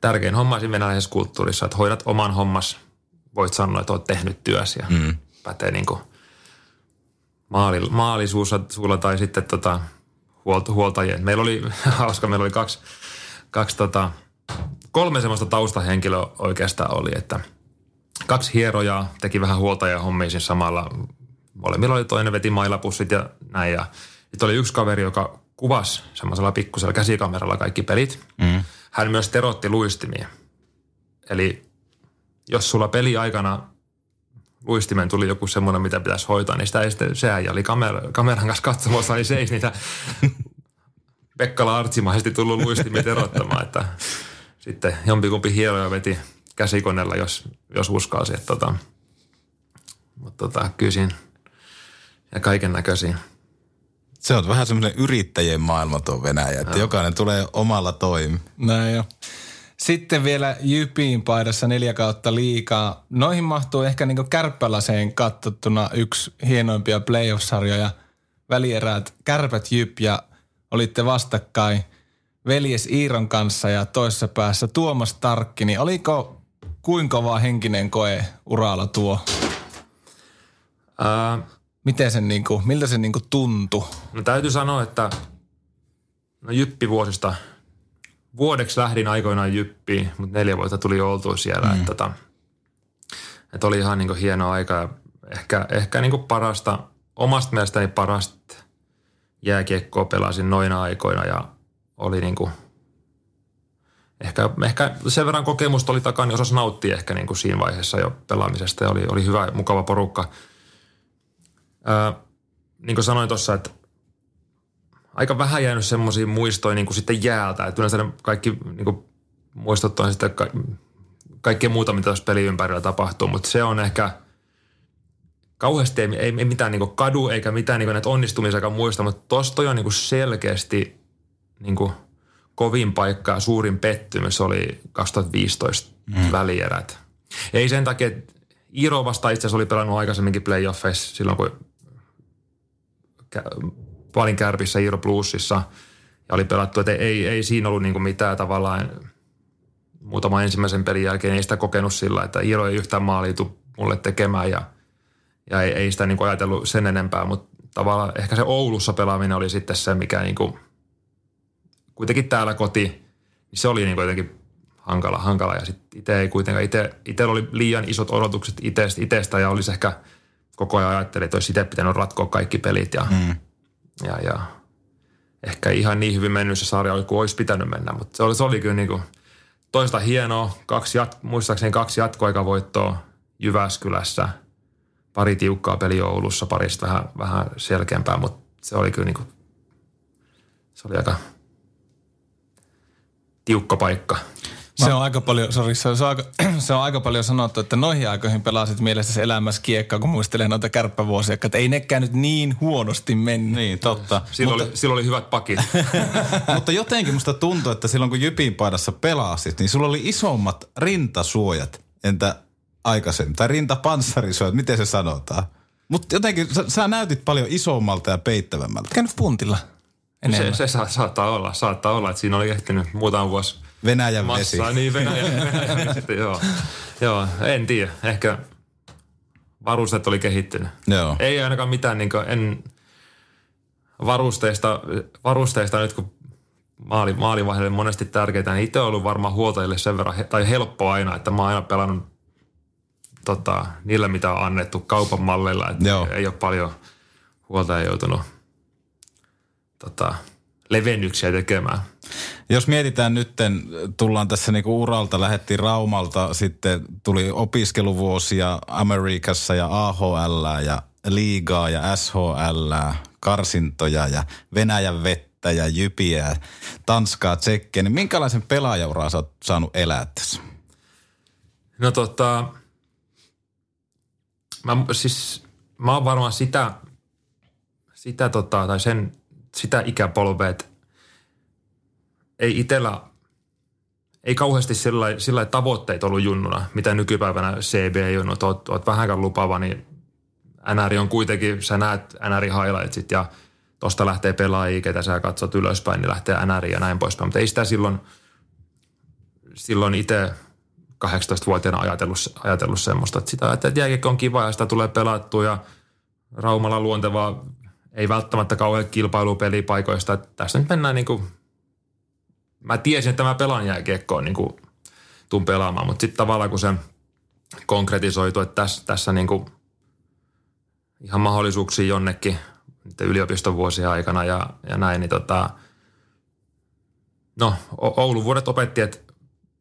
tärkein homma siinä venäläisessä kulttuurissa, että hoidat oman hommas, voit sanoa, että olet tehnyt työsi ja mm. pätee niin kuin maali, maalisuulla tai sitten tota, huolta, huoltajien. Meillä oli, hauska, meillä oli kaksi, kaksi tota, kolme semmoista taustahenkilöä oikeastaan oli, että kaksi hierojaa teki vähän huoltajan hommia siinä samalla. Molemmilla oli toinen veti mailapussit ja näin. Ja sitten oli yksi kaveri, joka kuvasi semmoisella pikkusella käsikameralla kaikki pelit. Mm. Hän myös terotti luistimia. Eli jos sulla peli aikana luistimen tuli joku semmoinen, mitä pitäisi hoitaa, niin sitä ei sitten, sehän oli kamer, kameran kanssa katsomassa, niin se ei niitä Pekkala artsimaisesti tullut luistimia terottamaan, että sitten jompikumpi hieroja veti käsikoneella, jos, jos uskalsi. Että tota, mutta tota, kysin ja kaiken näköisiä. Se on vähän semmoinen yrittäjien maailma tuo Venäjä, että no. jokainen tulee omalla toimi. Näin jo. Sitten vielä Jypiin paidassa neljä kautta liikaa. Noihin mahtuu ehkä niin kärppälaseen katsottuna yksi hienoimpia playoff-sarjoja. Välieräät Kärpät Jyp ja olitte vastakkain veljes Iiron kanssa ja toisessa päässä Tuomas Tarkki. Niin oliko kuinka kova henkinen koe uralla tuo? Ää, Miten sen niinku, miltä se niinku tuntui? No täytyy sanoa, että no Jyppi vuosista – vuodeksi lähdin aikoinaan Jyppiin, mutta neljä vuotta tuli oltua siellä. Mm. Että, tota, että oli ihan niin hieno aika ja ehkä, ehkä niin parasta, omasta mielestäni parasta jääkiekkoa pelasin noina aikoina ja oli niin kuin, ehkä, ehkä sen verran kokemusta oli takana, niin osasi nauttia ehkä niin kuin siinä vaiheessa jo pelaamisesta ja oli, oli hyvä, mukava porukka. Ää, niin kuin sanoin tuossa, että aika vähän jäänyt semmoisia muistoja niin kuin sitten jäältä. Että yleensä kaikki niin kuin muistot on sitten ka- kaikkea muuta, mitä tuossa pelin ympärillä tapahtuu, mutta se on ehkä kauheasti ei, ei, ei mitään niin kadu eikä mitään niin näitä onnistumisia muista, mutta tuosta on niin selkeästi niin kuin kovin paikka ja suurin pettymys oli 2015 mm. välierät. Ei sen takia, että Iiro vasta itse asiassa oli pelannut aikaisemminkin playoffeissa silloin, kun Valin kärpissä Iiro Plusissa ja oli pelattu, että ei, ei siinä ollut niin mitään tavallaan. Muutama ensimmäisen pelin jälkeen ei sitä kokenut sillä, että Iiro ei yhtään maaliitu mulle tekemään ja, ja ei, ei sitä niin kuin ajatellut sen enempää, mutta tavallaan ehkä se Oulussa pelaaminen oli sitten se, mikä niin kuin, kuitenkin täällä koti, niin se oli niin kuin jotenkin hankala, hankala. Ja sitten itse ei kuitenkaan, itse oli liian isot odotukset itsestä, itsestä ja olisi ehkä koko ajan ajattelin, että olisi itse pitänyt ratkoa kaikki pelit ja mm ja, ja ehkä ihan niin hyvin mennyt se sarja kuin olisi pitänyt mennä, mutta se oli, se oli kyllä niin kuin toista hienoa. Kaksi jat, muistaakseni kaksi jatkoaikavoittoa Jyväskylässä, pari tiukkaa peli Oulussa, parista vähän, vähän selkeämpää, mutta se oli kyllä niin kuin, se oli aika tiukka paikka – se on aika paljon, sorry, se on, aika, se on aika paljon sanottu, että noihin aikoihin pelasit mielestäsi elämässä kiekkaa, kun muistelee noita kärppävuosia, että ei nekään nyt niin huonosti mennyt. Niin, totta. Silloin, Mutta, oli, silloin oli hyvät pakit. Mutta jotenkin musta tuntuu, että silloin kun Jypin paidassa pelasit, niin sulla oli isommat rintasuojat, entä aikaisemmin. Tai rintapanssarisuojat, miten se sanotaan. Mutta jotenkin sä, sä näytit paljon isommalta ja peittävämmältä. Käynyt puntilla. Se, se sa, saattaa olla, saattaa olla, että siinä oli ehtinyt muutama vuosi Venäjän vesi. Massaa, niin Venäjän, Venäjän vesi, joo. joo. en tiedä. Ehkä varusteet oli kehittynyt. Joo. Ei ainakaan mitään, niin kuin, en varusteista, varusteista nyt kun maali, maalivaiheelle monesti tärkeitä, niin itse on ollut varmaan huoltajille sen verran, tai helppo aina, että mä oon aina pelannut tota, niillä, mitä on annettu kaupan malleilla, että Joo. ei ole paljon huoltaja joutunut tota, levennyksiä tekemään. Jos mietitään nyt, tullaan tässä niinku uralta, lähettiin Raumalta, sitten tuli opiskeluvuosia Amerikassa ja AHL ja liigaa ja SHL, karsintoja ja Venäjän vettä ja jypiä, Tanskaa, Tsekkiä, niin minkälaisen pelaajauraa sä oot saanut elää tässä? No tota, mä, siis, mä oon varmaan sitä, sitä tota, tai sen, sitä ikäpolvea, että ei itsellä, ei kauheasti sillä, sillä tavoitteet ollut junnuna, mitä nykypäivänä CB-junnut, oot, oot vähänkään lupava, niin NR on kuitenkin, sä näet NR highlightsit ja tosta lähtee pelaajia, ketä sä katsot ylöspäin, niin lähtee NR ja näin poispäin. Mutta ei sitä silloin, silloin itse 18-vuotiaana ajatellut, ajatellut semmoista, että sitä että jääkiekko on kiva ja sitä tulee pelattua ja Raumalla luontevaa, ei välttämättä kauhean kilpailupelipaikoista. Tässä nyt mennään niin kuin, mä tiesin, että mä pelaan jääkiekkoa niin kuin tuun pelaamaan, mutta sitten tavallaan kun se konkretisoitu, että tässä, tässä niin kuin ihan mahdollisuuksia jonnekin yliopiston vuosien aikana ja, ja näin, niin tota, no Oulun vuodet opetti, että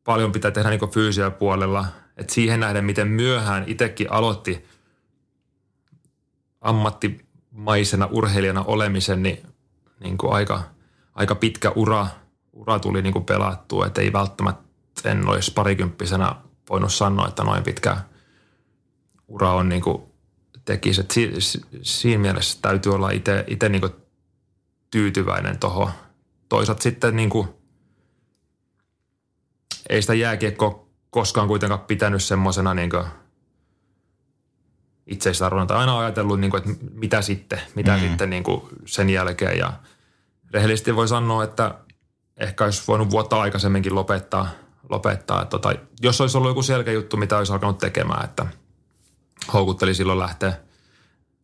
paljon pitää tehdä niin fyysiä puolella. Et siihen nähden, miten myöhään itsekin aloitti ammattimaisena urheilijana olemisen, niin, niin kuin aika, aika pitkä ura, ura tuli niin kuin pelattua. Että ei välttämättä en olisi parikymppisenä voinut sanoa, että noin pitkä ura on niin kuin tekisi. Et si, si, siinä mielessä täytyy olla itse niin tyytyväinen tuohon. Toisaalta sitten niin kuin – ei sitä jääkiekkoa koskaan kuitenkaan pitänyt semmoisena niin itseisarvona. Tai aina ajatellut, niin kuin, että mitä sitten, mitä mm. sitten niin kuin sen jälkeen. Ja rehellisesti voi sanoa, että ehkä olisi voinut vuotta aikaisemminkin lopettaa. lopettaa. Että tota, jos olisi ollut joku selkeä juttu, mitä olisi alkanut tekemään, että houkutteli silloin lähteä.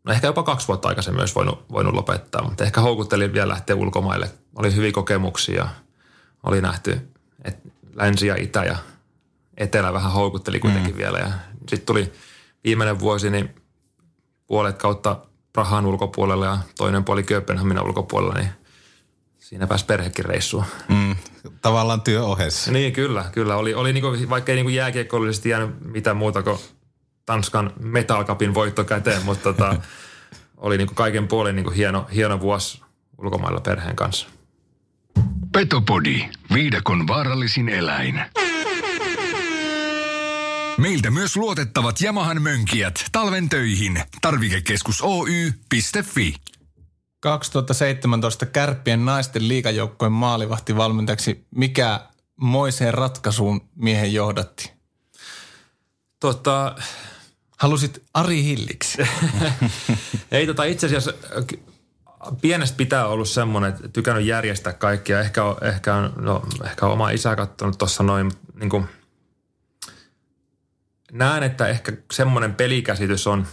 No ehkä jopa kaksi vuotta aikaisemmin olisi voinut, voinut lopettaa, mutta ehkä houkutteli vielä lähteä ulkomaille. Oli hyviä kokemuksia oli nähty, että länsi ja itä ja etelä vähän houkutteli kuitenkin mm. vielä. Ja sitten tuli viimeinen vuosi, niin puolet kautta Prahan ulkopuolella ja toinen puoli Kööpenhaminan ulkopuolella, niin siinä pääsi perhekin reissuun. Mm, tavallaan työ ohessa. Niin, kyllä, kyllä. Oli, oli niinku, vaikka ei niinku jääkiekkoillisesti jäänyt mitään muuta kuin Tanskan Metal Cupin voitto käteen, mutta tota, oli niinku kaiken puolin niinku hieno, hieno vuosi ulkomailla perheen kanssa. Petopodi, viidakon vaarallisin eläin. Meiltä myös luotettavat Yamahan mönkijät talven töihin. Tarvikekeskus Oy.fi. 2017 Kärppien naisten liikajoukkojen maalivahtivalmentajaksi. Mikä moiseen ratkaisuun miehen johdatti? Tota, Halusit Ari Hilliksi? Ei tota itse asiassa pienestä pitää ollut semmoinen, että tykännyt järjestää kaikkia. Ehkä, on, ehkä, on, no, ehkä on oma isä katsonut tuossa noin, niin kuin, näen, että ehkä semmoinen pelikäsitys on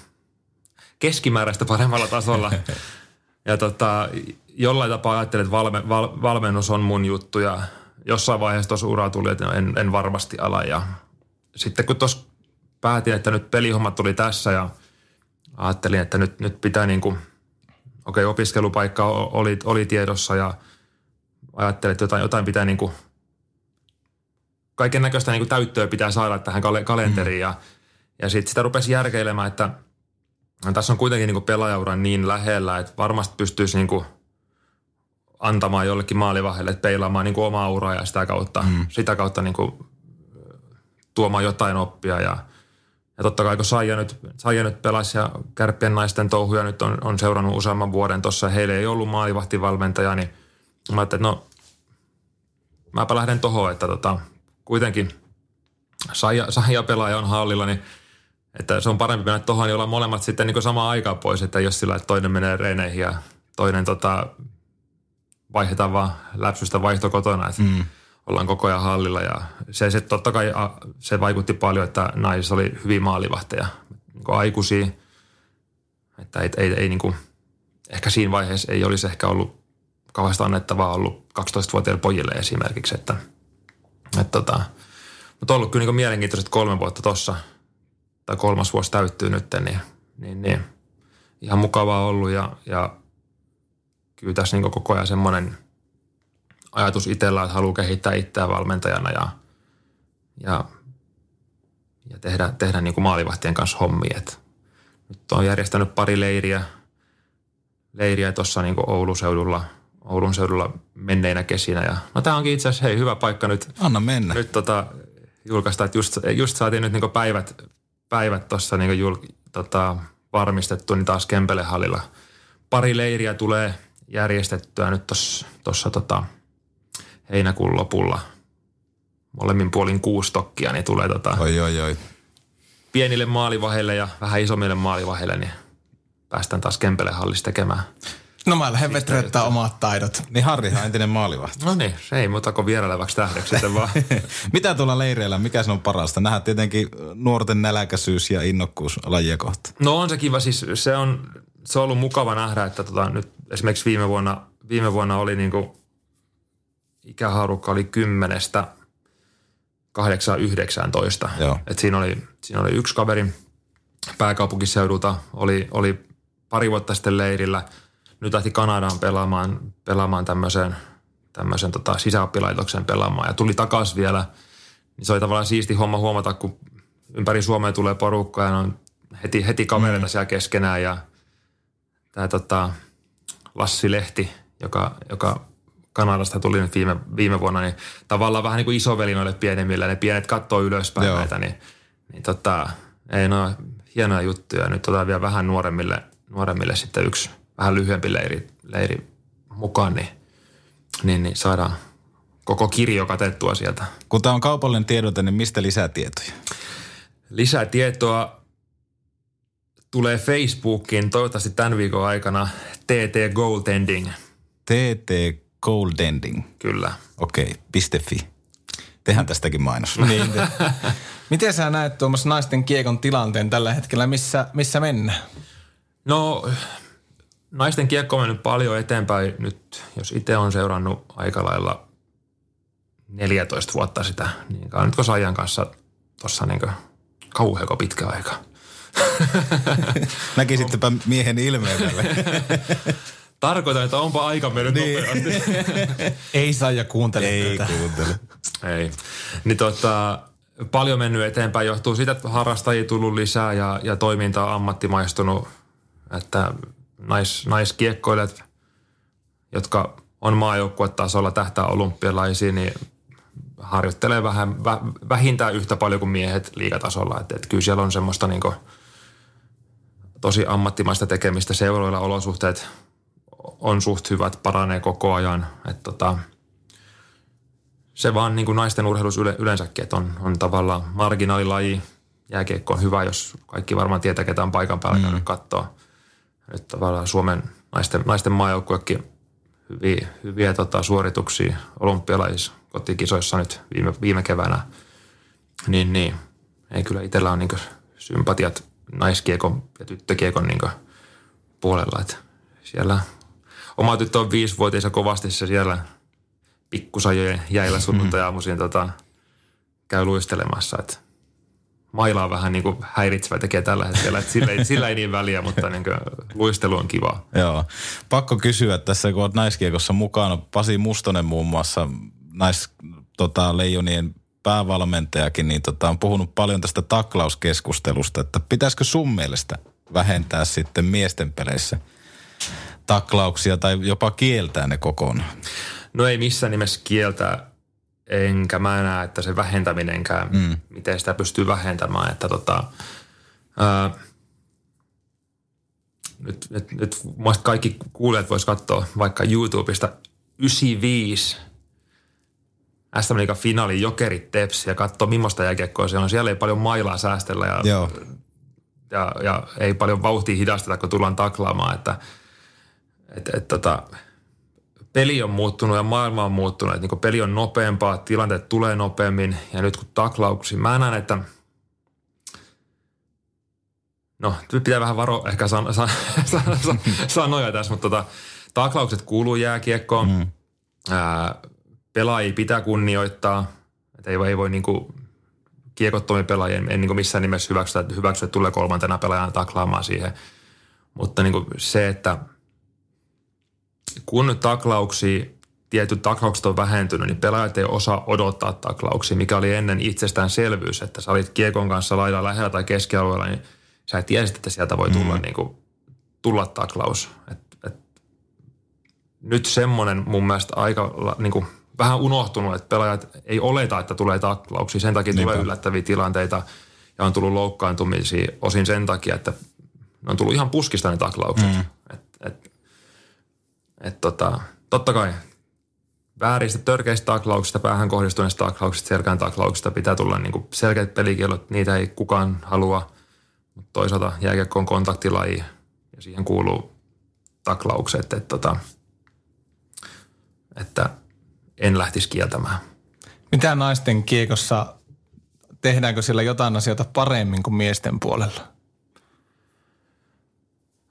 keskimääräistä paremmalla tasolla. ja tota, jollain tapaa ajattelin, että valme, val, valmennus on mun juttu ja jossain vaiheessa tuossa ura tuli, että en, en varmasti ala. Ja sitten kun tuossa päätin, että nyt pelihommat tuli tässä ja ajattelin, että nyt, nyt pitää niin kuin – okei, okay, opiskelupaikka oli, oli tiedossa ja ajattelin, että jotain, jotain pitää niin kuin, kaiken näköistä niin täyttöä pitää saada tähän kalenteriin. Mm. Ja, ja sitten sitä rupesi järkeilemään, että tässä on kuitenkin niin pelaajaura niin lähellä, että varmasti pystyisi niin kuin antamaan jollekin maalivahelle, että peilaamaan niin kuin omaa uraa ja sitä kautta, mm. sitä kautta niin kuin tuomaan jotain oppia ja – ja totta kai kun Saija nyt, Saija nyt pelasi ja kärppien naisten touhuja nyt on, on seurannut useamman vuoden tuossa. Heillä ei ollut maalivahtivalmentaja, niin mä ajattelin, että no mäpä lähden tohon, että tota, kuitenkin Saija, Saija pelaaja on hallilla, niin että se on parempi mennä tohon, niin olla molemmat sitten niin samaan aikaan pois, että jos sillä, että toinen menee reineihin ja toinen tota, vaihdetaan vaan läpsystä vaihto kotona. Että mm. ollaan koko ajan hallilla. Ja se, se totta kai se vaikutti paljon, että naisissa oli hyvin maalivahteja, niin aikuisia, että ei, ei, ei niin kuin, ehkä siinä vaiheessa ei olisi ehkä ollut kauheasti annettavaa ollut 12-vuotiaille pojille esimerkiksi, että, että tota, mutta on ollut kyllä niin mielenkiintoiset kolme vuotta tossa, tai kolmas vuosi täyttyy nyt, niin, niin, niin ihan mukavaa ollut ja, ja kyllä tässä niin koko ajan semmoinen – ajatus itsellä, että haluaa kehittää itseään valmentajana ja, ja, ja tehdä, tehdä niin maalivahtien kanssa hommia. Et nyt on järjestänyt pari leiriä, leiriä tuossa niin Oulun seudulla, Oulun seudulla menneinä kesinä. Ja, no tämä onkin itse asiassa hei, hyvä paikka nyt. Anna mennä. Nyt tota, julkaista, että just, just saatiin nyt niin päivät, päivät tuossa niin jul, tota, varmistettu, niin taas Kempelehallilla pari leiriä tulee järjestettyä nyt tuossa tota, heinäkuun lopulla. Molemmin puolin kuusi tokkia, niin tulee tota, Oi, oi, oi. pienille maalivaheille ja vähän isommille maalivaheille, niin päästään taas Kempelehallissa tekemään. No mä lähden vetröittää omat taidot. Niin Harrihan on entinen maalivahti. No niin, se ei muuta kuin vierailevaksi tähdeksi sitten vaan. Mitä tuolla leireillä, mikä se on parasta? Nähdään tietenkin nuorten näläkäisyys ja innokkuus lajia kohta. No on se kiva, siis se on, se on ollut mukava nähdä, että tota, nyt esimerkiksi viime vuonna, viime vuonna oli niinku, ikähaarukka oli kymmenestä 8 19 Joo. Et siinä, oli, siinä oli yksi kaveri pääkaupunkiseudulta, oli, oli pari vuotta sitten leirillä. Nyt lähti Kanadaan pelaamaan, pelaamaan tämmöisen, tämmöisen tota sisäoppilaitoksen pelaamaan ja tuli takaisin vielä. Niin se oli tavallaan siisti homma huomata, kun ympäri Suomea tulee porukka ja on heti, heti kavereita mm. siellä keskenään ja tämä tota, Lassi Lehti, joka, joka Kanadasta tuli nyt viime, viime vuonna, niin tavallaan vähän niin kuin isoveli noille pienemmille. Ne pienet kattoo ylöspäin Joo. näitä, niin, niin tota, ei no hienoja juttuja. Nyt otetaan vielä vähän nuoremmille, nuoremmille sitten yksi vähän lyhyempi leiri, leiri mukaan, niin, niin, niin saadaan koko kirjo katettua sieltä. Kun tämä on kaupallinen tiedote, niin mistä lisää tietoja? Lisää tietoa tulee Facebookiin toivottavasti tämän viikon aikana TT Goaltending, TT Goldending. kyllä. Okei, okay, .fi. Tehdään tästäkin mainos. Niin. te- Miten sä näet tuommoisen naisten kiekon tilanteen tällä hetkellä, missä, missä mennään? No, naisten kiekko on mennyt paljon eteenpäin nyt, jos itse on seurannut aika lailla 14 vuotta sitä, niin kai nyt kun kanssa tuossa niin kauheako pitkä aika. Näkisittepä miehen ilmeen tälle. Tarkoitan, että onpa aika mennyt niin. nopeasti. Ei saa ja kuuntele Ei tätä. kuuntele. Ei. Niin tota, paljon mennyt eteenpäin. Johtuu siitä, että harrastajia tullut lisää ja, ja toiminta on ammattimaistunut. Että nais, naiskiekkoilijat, jotka on maajoukkuetasolla tähtää olympialaisiin, niin harjoittelee vähän, vä, vähintään yhtä paljon kuin miehet liigatasolla. Että, että kyllä siellä on semmoista niin tosi ammattimaista tekemistä. Seuroilla olosuhteet on suht hyvät, paranee koko ajan. Että tota, se vaan niin kuin naisten urheilussa yle, yleensäkin, että on, on tavallaan marginaalilaji. Jääkiekko on hyvä, jos kaikki varmaan tietää, ketä on paikan päällä käynyt katsoa. Nyt tavallaan Suomen naisten, naisten maajoukkuekin hyviä, hyviä tota, suorituksia olympialaisissa kotikisoissa nyt viime, viime keväänä. Niin, niin. Ei kyllä itsellä on niin sympatiat naiskiekon ja tyttökiekon niin puolella. Että siellä oma tyttö on viisivuotias ja kovasti se siellä pikkusajojen jäillä sunnuntai-aamuisin tota, käy luistelemassa. Että maila on vähän niin kuin häiritsevä tekee tällä hetkellä. Että sillä, ei, sillä ei niin väliä, mutta niin kuin, luistelu on kiva. Joo. Pakko kysyä tässä, kun olet naiskiekossa mukana. Pasi Mustonen muun muassa, nais, tota, leijonien päävalmentajakin, niin tota, on puhunut paljon tästä taklauskeskustelusta, että pitäisikö sun mielestä vähentää sitten miesten peleissä taklauksia tai jopa kieltää ne kokonaan? No ei missään nimessä kieltää, enkä mä näe, että se vähentäminenkään, mm. miten sitä pystyy vähentämään. Että tota, ää, nyt, nyt, nyt muista kaikki kuulijat vois katsoa vaikka YouTubesta 95 SM Liigan finaali Jokerit Teps ja katsoa millaista jääkiekkoa se on. Siellä ei paljon mailaa säästellä ja, Joo. ja, ja ei paljon vauhtia hidasteta, kun tullaan taklaamaan. Että, et, et, tota, peli on muuttunut ja maailma on muuttunut. Että niin peli on nopeampaa, tilanteet tulee nopeammin ja nyt kun taklauksia, mä näen, että no nyt pitää vähän varo ehkä san, san, san, san, sanoja tässä, mutta tota, taklaukset kuuluu jääkiekkoon. Mm. Ää, pelaajia pitää kunnioittaa, että ei, ei voi niin kuin kiekottomia pelaajia, en niin kuin missään nimessä hyväksyä, että hyväksyä, että tulee kolmantena pelaajana taklaamaan siihen. Mutta niin kuin se, että kun taklauksia, tietyt taklaukset on vähentynyt, niin pelaajat ei osaa odottaa taklauksia, mikä oli ennen itsestäänselvyys, että sä olit kiekon kanssa lailla lähellä tai keskialueella, niin sä tiesit, että sieltä voi tulla, mm. niin kuin, tulla taklaus. Et, et, nyt semmoinen mun mielestä aika niin kuin, vähän unohtunut, että pelaajat ei oleta, että tulee taklauksia. Sen takia Niinpä. tulee yllättäviä tilanteita. ja on tullut loukkaantumisia osin sen takia, että ne on tullut ihan puskista ne taklaukset. Mm. Et, tota, totta kai vääristä törkeistä taklauksista, päähän kohdistuneista taklauksista, selkään taklauksista pitää tulla niin selkeät pelikielot. Niitä ei kukaan halua, mutta toisaalta jääkiekko on kontaktilaji ja siihen kuuluu taklaukset, että, tota, että en lähtisi kieltämään. Mitä naisten kiekossa, tehdäänkö siellä jotain asioita paremmin kuin miesten puolella?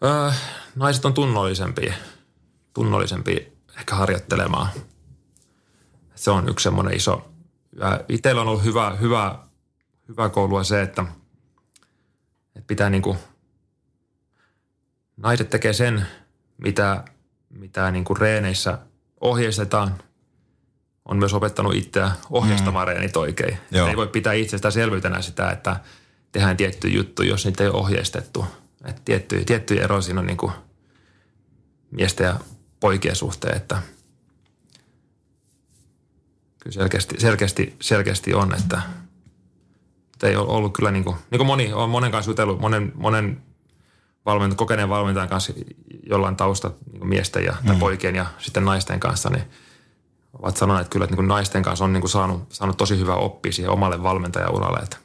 Öö, naiset on tunnollisempia, tunnollisempia ehkä harjoittelemaan. Se on yksi semmoinen iso. Itsellä on ollut hyvä, hyvä, hyvä koulua se, että, että pitää niinku, naiset tekee sen, mitä, mitä niinku reeneissä ohjeistetaan. On myös opettanut itseä ohjastamaan mm. reenit oikein. Ei voi pitää itsestään selvyytenä sitä, että tehdään tietty juttu, jos niitä ei ole ohjeistettu – että tiettyjä, tiettyjä eroja siinä on niin kuin miesten ja poikien suhteen, että kyllä selkeästi, selkeästi, selkeästi on, että, että ei ole ollut kyllä niin kuin, niin kuin moni, on monen kanssa jutellut, monen, monen valmentajan, kokeneen valmentajan kanssa, jolla on tausta niin kuin miesten ja mm. poikien ja sitten naisten kanssa, niin ovat sanoneet kyllä, että niin kuin naisten kanssa on niin kuin saanut, saanut tosi hyvä oppi siihen omalle valmentajauralle, että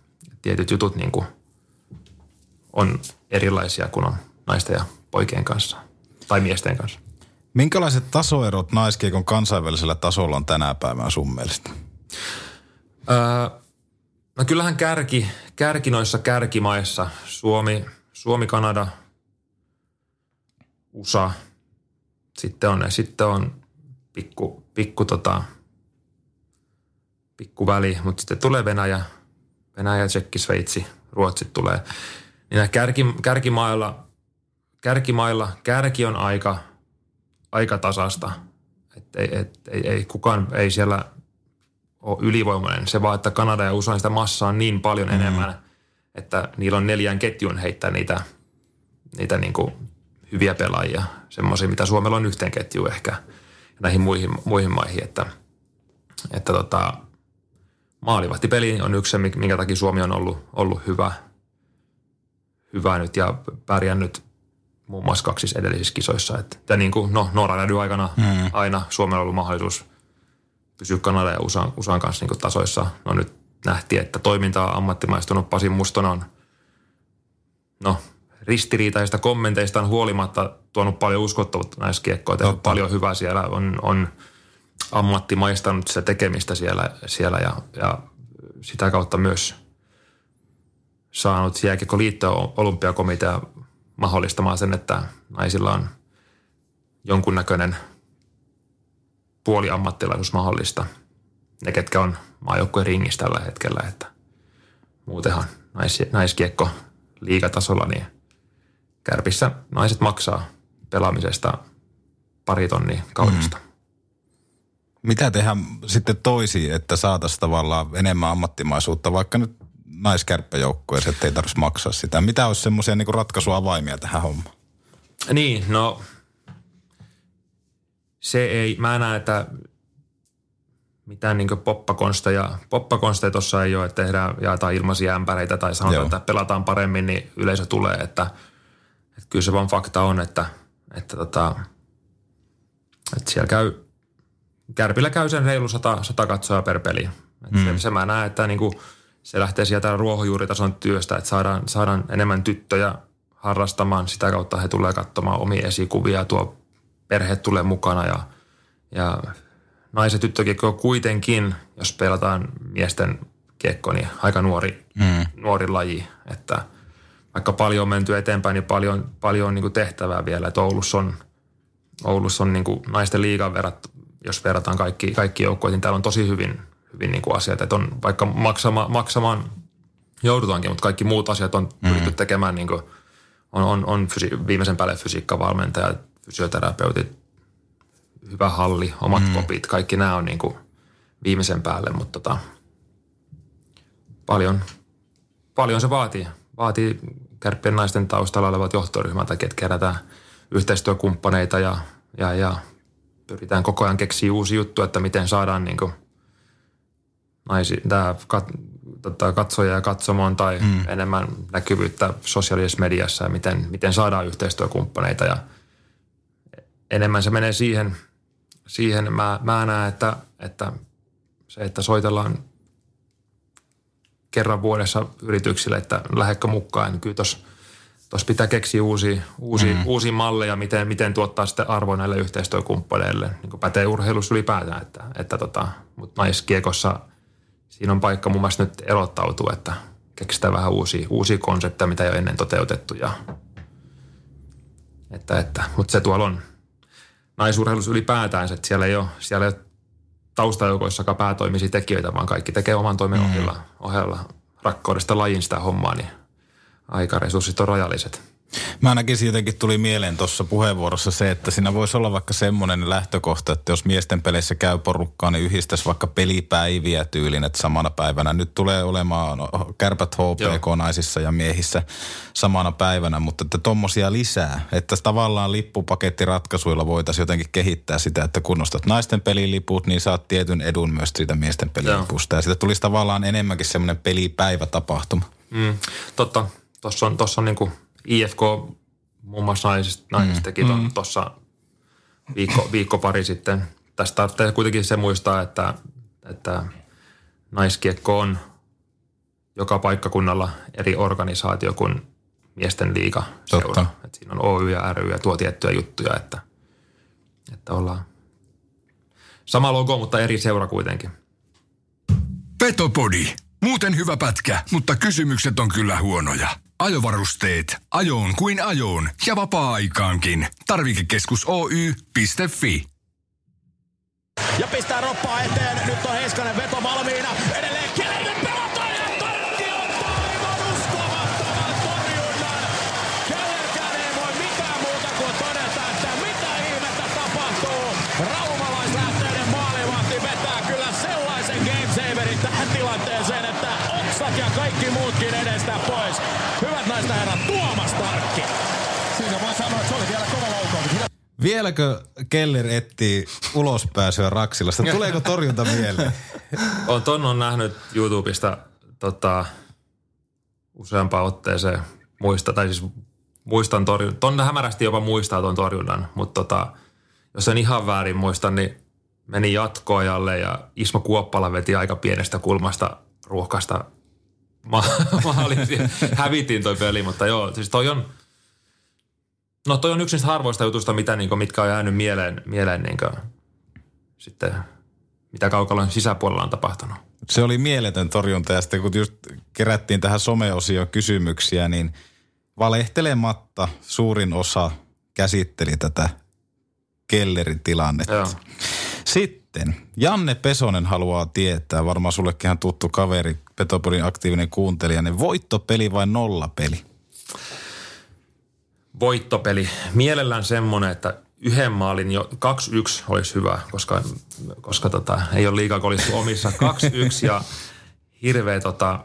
tietyt jutut niin kuin on erilaisia kuin on naisten ja poikien kanssa tai miesten kanssa. Minkälaiset tasoerot naiskiekon kansainvälisellä tasolla on tänä päivänä sun mielestä? Öö, no kyllähän kärki, kärki noissa kärkimaissa, Suomi, Suomi, Kanada, USA, sitten on, sitten on pikku, pikku, tota, pikku väli, mutta sitten tulee Venäjä, Venäjä, Tsekki, Sveitsi, Ruotsi tulee niin kärki, kärkimailla, kärkimailla kärki on aika, aika tasasta. Et ei, et, ei, ei, kukaan ei siellä ole ylivoimainen. Se vaan, että Kanada ja USA sitä massaa on niin paljon mm. enemmän, että niillä on neljän ketjun heittää niitä, niitä niin kuin hyviä pelaajia. Semmoisia, mitä Suomella on yhteen ketjuun ehkä näihin muihin, muihin maihin. Että, että tota, maalivahtipeli on yksi se, minkä takia Suomi on ollut, ollut hyvä – hyvä nyt ja pärjännyt muun muassa kaksissa edellisissä kisoissa. Että, niin kuin, no, Norran aikana mm. aina Suomella on ollut mahdollisuus pysyä Kanada ja USAn, USAn kanssa niin tasoissa. No nyt nähtiin, että toiminta on ammattimaistunut. Pasi Muston on no, ristiriitaisista kommenteistaan huolimatta tuonut paljon uskottavuutta näissä kiekkoja. Paljon hyvää siellä. On, on ammattimaistanut sitä tekemistä siellä, siellä ja, ja sitä kautta myös – saanut jääkiekko olympiakomitea mahdollistamaan sen, että naisilla on jonkunnäköinen puoliammattilaisuus mahdollista. Ne, ketkä on maajoukkueen ringissä tällä hetkellä, että muutenhan nais, naiskiekko liigatasolla, niin kärpissä naiset maksaa pelaamisesta pari tonnia kaudesta. Mm. Mitä tehdään sitten toisiin, että saataisiin tavallaan enemmän ammattimaisuutta, vaikka nyt naiskärppäjoukkueeseen, että ei tarvitsisi maksaa sitä. Mitä olisi semmoisia niin ratkaisuavaimia tähän hommaan? Niin, no se ei, mä näen, että mitään niin poppakonsteja, poppakonsteja tuossa ei ole, että tehdään, jaetaan ilmaisia ämpäreitä tai sanotaan, Joo. että pelataan paremmin, niin yleisö tulee, että, että kyllä se vaan fakta on, että, että, tota, että siellä käy, Kärpillä käy sen reilu sata, sata katsoja per peli. Mm. se, se mä näen, että niin kuin – se lähtee sieltä ruohonjuuritason työstä, että saadaan, saadaan enemmän tyttöjä harrastamaan. Sitä kautta he tulee katsomaan omia esikuvia, tuo perhe tulee mukana ja, ja naiset tyttökiekko kuitenkin, jos pelataan miesten kiekko, niin aika nuori, mm. nuori laji, että vaikka paljon on menty eteenpäin, niin paljon, paljon on niin kuin tehtävää vielä. Että Oulussa on, Oulussa on niin kuin naisten liigan verrat, jos verrataan kaikki, kaikki joukkoihin, niin täällä on tosi hyvin hyvin niin kuin asiat. Että on vaikka maksama, maksamaan joudutaankin, mutta kaikki muut asiat on mm. pyritty tekemään niin kuin, on, on, on fysi- viimeisen päälle fysiikkavalmentaja, fysioterapeutit, hyvä halli, omat mm. kopit, kaikki nämä on niin kuin viimeisen päälle, mutta tota, paljon, paljon se vaatii. Vaatii kärppien naisten taustalla olevat johtoryhmät, ketkä kerätään yhteistyökumppaneita ja, ja, ja pyritään koko ajan keksiä uusi juttu, että miten saadaan niin kuin – naisi, tämä kat, tota, katsojia katsomoon tai mm. enemmän näkyvyyttä sosiaalisessa mediassa ja miten, miten saadaan yhteistyökumppaneita ja enemmän se menee siihen, siihen mä, mä näen, että, että se, että soitellaan kerran vuodessa yrityksille, että lähdekö mukaan, niin kyllä tuossa tos pitää keksiä uusia, uusia, mm. uusia malleja, miten, miten tuottaa sitten arvoa näille yhteistyökumppaneille. Niin pätee urheilussa ylipäätään, että, että tota, mutta naiskiekossa siinä on paikka mun mielestä nyt erottautua, että keksitään vähän uusia, uusia konsepteja, mitä ei ole ennen toteutettu. Ja, että, että, mutta se tuolla on naisurheilussa ylipäätään, että siellä ei ole, siellä ei ole taustajoukoissakaan päätoimisia tekijöitä, vaan kaikki tekee oman toimen mm. ohella, ohella rakkaudesta lajin sitä hommaa, niin aikaresurssit on rajalliset. Mä näkisin jotenkin tuli mieleen tuossa puheenvuorossa se, että siinä voisi olla vaikka semmoinen lähtökohta, että jos miesten peleissä käy porukkaa, niin yhdistäisi vaikka pelipäiviä tyylin, että samana päivänä. Nyt tulee olemaan kärpät HPK naisissa ja miehissä samana päivänä, mutta että tommosia lisää. Että tavallaan lippupakettiratkaisuilla voitaisiin jotenkin kehittää sitä, että kun nostat naisten peliliput, niin saat tietyn edun myös siitä miesten pelilipusta. Joo. Ja siitä tulisi tavallaan enemmänkin semmoinen pelipäivätapahtuma. Mm, totta. Tuossa on, tossa on niinku – IFK muun muassa naisista, naisista teki mm. tuossa viikko, viikko pari sitten. Tästä tarvitsee kuitenkin se muistaa, että, että naiskiekko on joka paikkakunnalla eri organisaatio kuin miesten liiga seura. Siinä on Oy ja ry ja tuo tiettyjä juttuja, että, että ollaan sama logo, mutta eri seura kuitenkin. Petopodi. Muuten hyvä pätkä, mutta kysymykset on kyllä huonoja. Ajovarusteet. Ajoon kuin ajoon ja vapaa-aikaankin. Tarvikekeskus Oy.fi. Ja pistää roppaa eteen. Nyt on Heiskanen veto valmiina. Edelleen Kellerinen pelataan ja Tarkki ottaa aivan uskomattoman torjunnan. Kellerkään ei voi mitään muuta kuin todeta, että mitä ihmettä tapahtuu. Raumalaislähteinen maalivahti vetää kyllä sellaisen gamesaverin tähän tilanteeseen, että oksat ja kaikki muutkin edestä pois naiset herrat, Tuomas Tarkki. Siinä voi sanoa, että se oli vielä kova laukaus. Vieläkö Keller etsii ulospääsyä Raksilasta? Tuleeko torjunta mieleen? on, ton on nähnyt YouTubesta tota, useampaan otteeseen muista, tai siis muistan torjunnan. Ton hämärästi jopa muistaa ton torjunnan, mutta tota, jos en ihan väärin muista, niin meni jatkoajalle ja Ismo Kuoppala veti aika pienestä kulmasta ruuhkasta ma- maalin. Hävitin toi peli, mutta joo, siis toi on, no toi on yksi niistä harvoista jutusta, mitä, niin kuin, mitkä on jäänyt mieleen, mieleen niin kuin, sitten, mitä kaukalon sisäpuolella on tapahtunut. Se oli mieletön torjunta ja sitten kun just kerättiin tähän someosioon kysymyksiä, niin valehtelematta suurin osa käsitteli tätä Kellerin tilannetta. Joo. Sitten Janne Pesonen haluaa tietää, varmaan sullekin ihan tuttu kaveri, Petopodin aktiivinen kuuntelija, niin voittopeli vai nollapeli? Voittopeli. Mielellään semmoinen, että yhden maalin jo 2-1 olisi hyvä, koska, koska tota, ei ole liikaa kolissu omissa. 2-1 ja hirveä tota,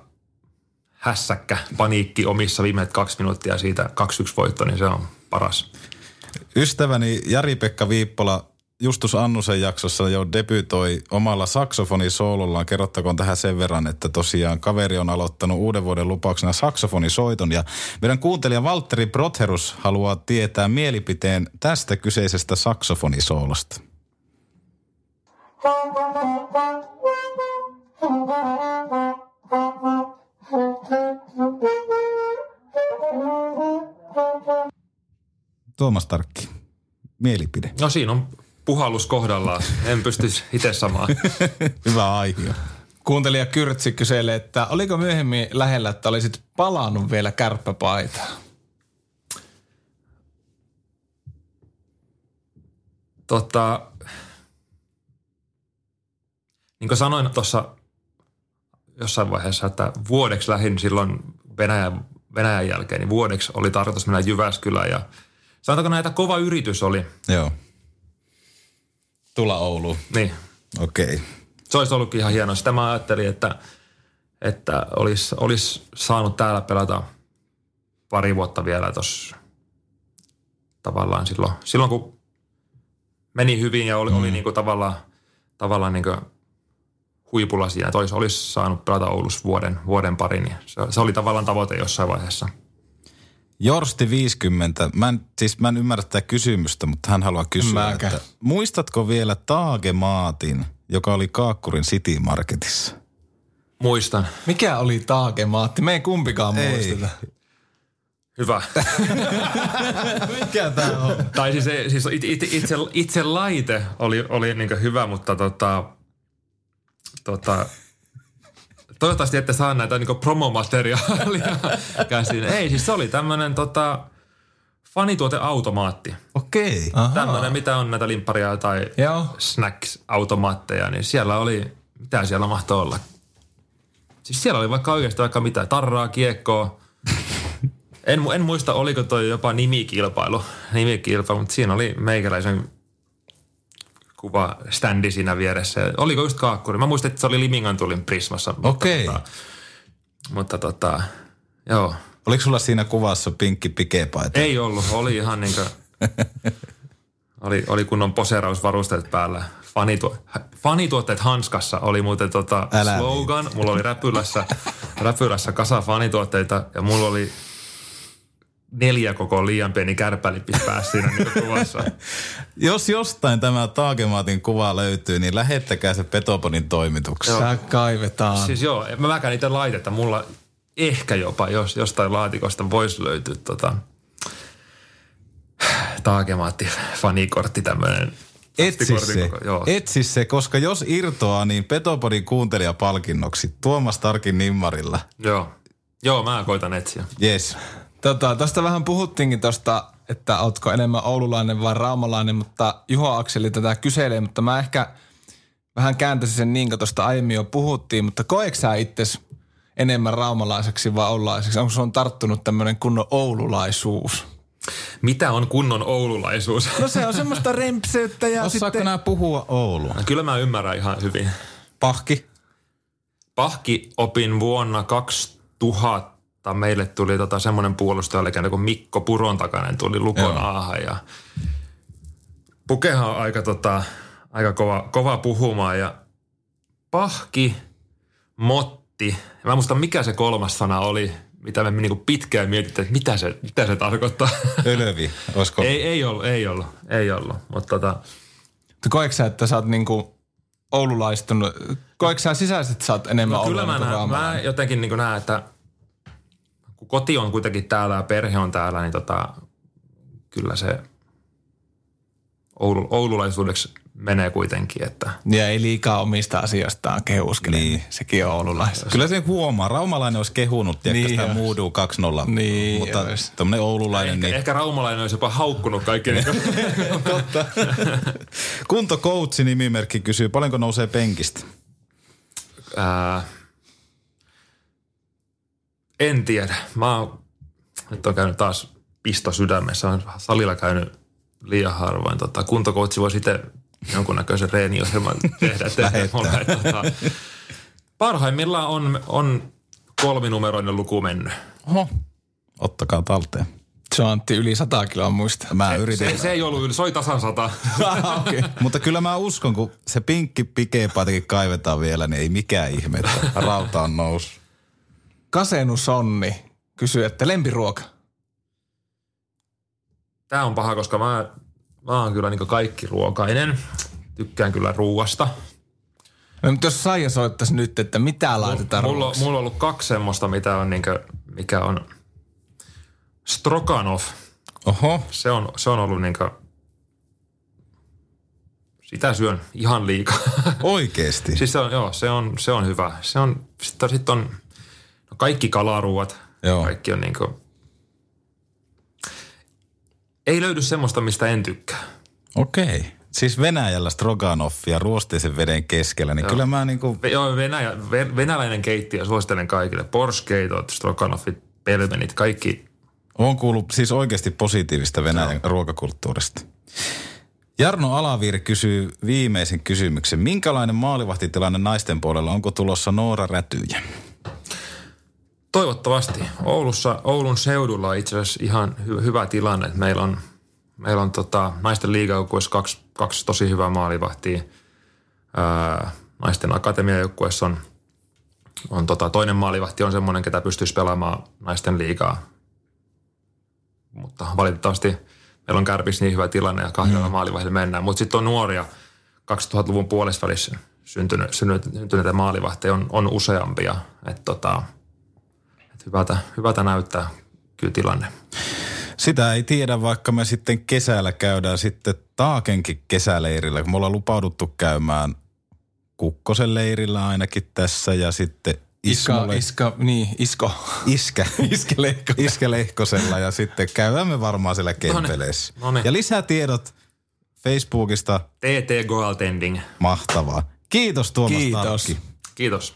hässäkkä, paniikki omissa viimeiset kaksi minuuttia siitä 2-1 voitto, niin se on paras. Ystäväni Jari-Pekka Viippola Justus Annusen jaksossa jo debytoi omalla saksofonisoolollaan. Kerrottakoon tähän sen verran, että tosiaan kaveri on aloittanut uuden vuoden lupauksena saksofonisoiton. Ja meidän kuuntelija Valtteri Brotherus haluaa tietää mielipiteen tästä kyseisestä saksofonisoolosta. Tuomas Tarkki, mielipide. No siinä on puhallus kohdallaan. En pysty itse samaan. Hyvä aihe. Kuuntelija Kyrtsi kyselee, että oliko myöhemmin lähellä, että olisit palannut vielä kärppäpaitaan? Tota, niin kuin sanoin tuossa jossain vaiheessa, että vuodeksi lähin silloin Venäjän, Venäjän jälkeen, niin vuodeksi oli tarkoitus mennä Jyväskylään ja sanotaanko näitä kova yritys oli. Joo. Tulla Ouluun. Niin. Okei. Okay. Se olisi ollutkin ihan hienoa. Sitä mä ajattelin, että, että olisi, olisi saanut täällä pelata pari vuotta vielä tuossa tavallaan silloin, silloin kun meni hyvin ja oli, mm. oli niin kuin tavallaan, tavallaan niin kuin huipulla siinä, että olisi, olisi saanut pelata Oulussa vuoden, vuoden pari, niin se, se oli tavallaan tavoite jossain vaiheessa. Jorsti 50. Mä en, siis mä en ymmärrä tätä kysymystä, mutta hän haluaa kysyä, että muistatko vielä Taage Maatin, joka oli Kaakkurin City Marketissa? Muistan. Mikä oli Taake Maatti? Me ei kumpikaan Ei. muisteta. Hyvä. Mikä tää on? tai siis, siis it, it, itse, itse laite oli, oli niin hyvä, mutta tota, tota, toivottavasti ette saa näitä niin promomateriaalia käsiin. Ei, siis se oli tämmöinen tota, fanituoteautomaatti. Okei. Tämmöinen, mitä on näitä limpparia tai Joo. snacks-automaatteja, niin siellä oli, mitä siellä mahtoi olla? Siis siellä oli vaikka oikeasti vaikka mitä, tarraa, kiekkoa. En, mu- en muista, oliko toi jopa nimikilpailu, nimikilpailu, mutta siinä oli meikäläisen kuva standi siinä vieressä. Oliko just kaakkuri? Mä muistin, että se oli Limingan tulin Prismassa. mutta Okei. Tota, mutta tota, joo. Oliko sulla siinä kuvassa pinkki pikepaita? Ei ollut, oli ihan niin kuin, oli, oli kunnon poseerausvarusteet päällä. Fanituo, fanituotteet hanskassa oli muuten tota Älä slogan. Mulla oli räpylässä, räpylässä kasa fanituotteita ja mulla oli neljä koko liian pieni kärpälippi päässä siinä niin kuvassa. Jos jostain tämä Taagemaatin kuva löytyy, niin lähettäkää se Petoponin toimitukseen. Tää kaivetaan. Siis joo, mä mäkään niitä laitetta. Mulla ehkä jopa, jos jostain laatikosta voisi löytyä tota, Taakemaatti fanikortti tämmöinen. Etsi se, Joo. etsi se, koska jos irtoaa, niin Petopodin kuuntelijapalkinnoksi Tuomas Tarkin nimmarilla. Joo. Joo, mä koitan etsiä. Yes. Tota, tosta vähän puhuttiinkin tosta, että ootko enemmän oululainen vai raumalainen, mutta Juho Akseli tätä kyselee, mutta mä ehkä vähän kääntäisin sen niin, kuin tuosta aiemmin jo puhuttiin, mutta koeks sä itses enemmän raumalaiseksi vai oululaiseksi? Onko sun tarttunut tämmöinen kunnon oululaisuus? Mitä on kunnon oululaisuus? No se on semmoista rempseyttä ja Osaatko sitten... nämä puhua Oulua? No, Kyllä mä ymmärrän ihan hyvin. Pahki? Pahki opin vuonna 2000. Meille tuli tota semmoinen puolustajalegenda kuin Mikko Puron takainen tuli Lukon aahan ja Pukehan on aika, tota, aika kova, kova puhumaan ja Pahki, Motti. Mä en muista mikä se kolmas sana oli, mitä me niinku pitkään mietittiin, että mitä se, mitä se tarkoittaa. Ölvi. Olisiko? ei, ei ollut, ei ollut, ei ollut. Mutta tota, Koeks sä, että sä oot niinku oululaistunut? Koeks sä sisäisesti, että sä oot enemmän No kyllä mä, näen, mä jotenkin niin näen, että kun koti on kuitenkin täällä ja perhe on täällä, niin tota, kyllä se Oulu, oululaisuudeksi menee kuitenkin, että Ja ei liikaa omista asioistaan kehuskele, niin. Niin. sekin on oululaisuus. Kyllä se huomaa. Raumalainen olisi kehunut, tiedätkö, Niin sitä. Moodoo 2.0. Niin Mutta tämmöinen oululainen, ehkä, niin ehkä raumalainen olisi jopa haukkunut kaikki. Niin kuin, Kuntokoutsi nimimerkki kysyy, paljonko nousee penkistä? ää, en tiedä. Mä oon, nyt on käynyt taas pisto sydämessä. Olen salilla käynyt liian harvoin. Tota, kuntokoutsi voi sitten jonkunnäköisen reeniohjelman tehdä. tehdä mulle, tota, parhaimmillaan on, on kolminumeroinen luku mennyt. Oho. Ottakaa talteen. Se on Antti yli 100 kiloa muista. Mä yritin. Se, se ei ollut yli, se oli tasan sata. okay. Mutta kyllä mä uskon, kun se pinkki pikeepaitakin kaivetaan vielä, niin ei mikään ihme, että rauta on noussut. Kasenu Sonni kysyy, että lempiruoka. Tämä on paha, koska mä, mä oon kyllä niin kaikki ruokainen. Tykkään kyllä ruuasta. No, mutta jos Saija soittaisi nyt, että mitä laitetaan Mulla, ruoaksi? mulla on ollut kaksi semmoista, mitä on niinkö, mikä on Stroganov. Oho. Se on, se on ollut niinkö, sitä syön ihan liikaa. Oikeesti? siis se on, joo, se on, se on hyvä. Se on, sitten sit on kaikki kalaruuat. Joo. Kaikki on niinkö, ei löydy semmoista, mistä en tykkää. Okei. Siis Venäjällä stroganoffia ruosteisen veden keskellä, niin Joo. kyllä mä niinku, Ve- Joo, Venäjä, ve- venäläinen keittiö suosittelen kaikille. Porskeitot, stroganoffit, pelmenit, kaikki. on kuullut siis oikeasti positiivista Venäjän ruokakulttuurista. Jarno Alaviiri kysyy viimeisen kysymyksen. Minkälainen maalivahtitilanne naisten puolella? Onko tulossa Noora Rätyjä? Toivottavasti. Oulussa, Oulun seudulla on itse asiassa ihan hy- hyvä tilanne. Meillä on, meillä on tota, naisten liigaukuissa kaksi, kaksi tosi hyvää maalivahtia. Ää, naisten akatemiajoukkueessa on, on tota, toinen maalivahti on semmoinen, ketä pystyisi pelaamaan naisten liigaa. Mutta valitettavasti meillä on kärpissä niin hyvä tilanne ja kahdella mm. maalivahdilla mennään. Mutta sitten on nuoria 2000-luvun puolessa välissä syntyneitä, syntyneitä maalivahteja on, on useampia. Että tota, hyvältä, hyvältä näyttää kyllä tilanne. Sitä ei tiedä, vaikka me sitten kesällä käydään sitten Taakenkin kesäleirillä, kun me ollaan lupauduttu käymään Kukkosen leirillä ainakin tässä ja sitten Iska, Ismolle, iska, niin, isko. iskä, Iske Leikkonen. iskä Lehkosella ja sitten käydään me varmaan siellä Kempeleissä. noniin. Ja lisätiedot Facebookista, TT Goaltending. mahtavaa. Kiitos Tuomas Kiitos. Tarkki. Kiitos.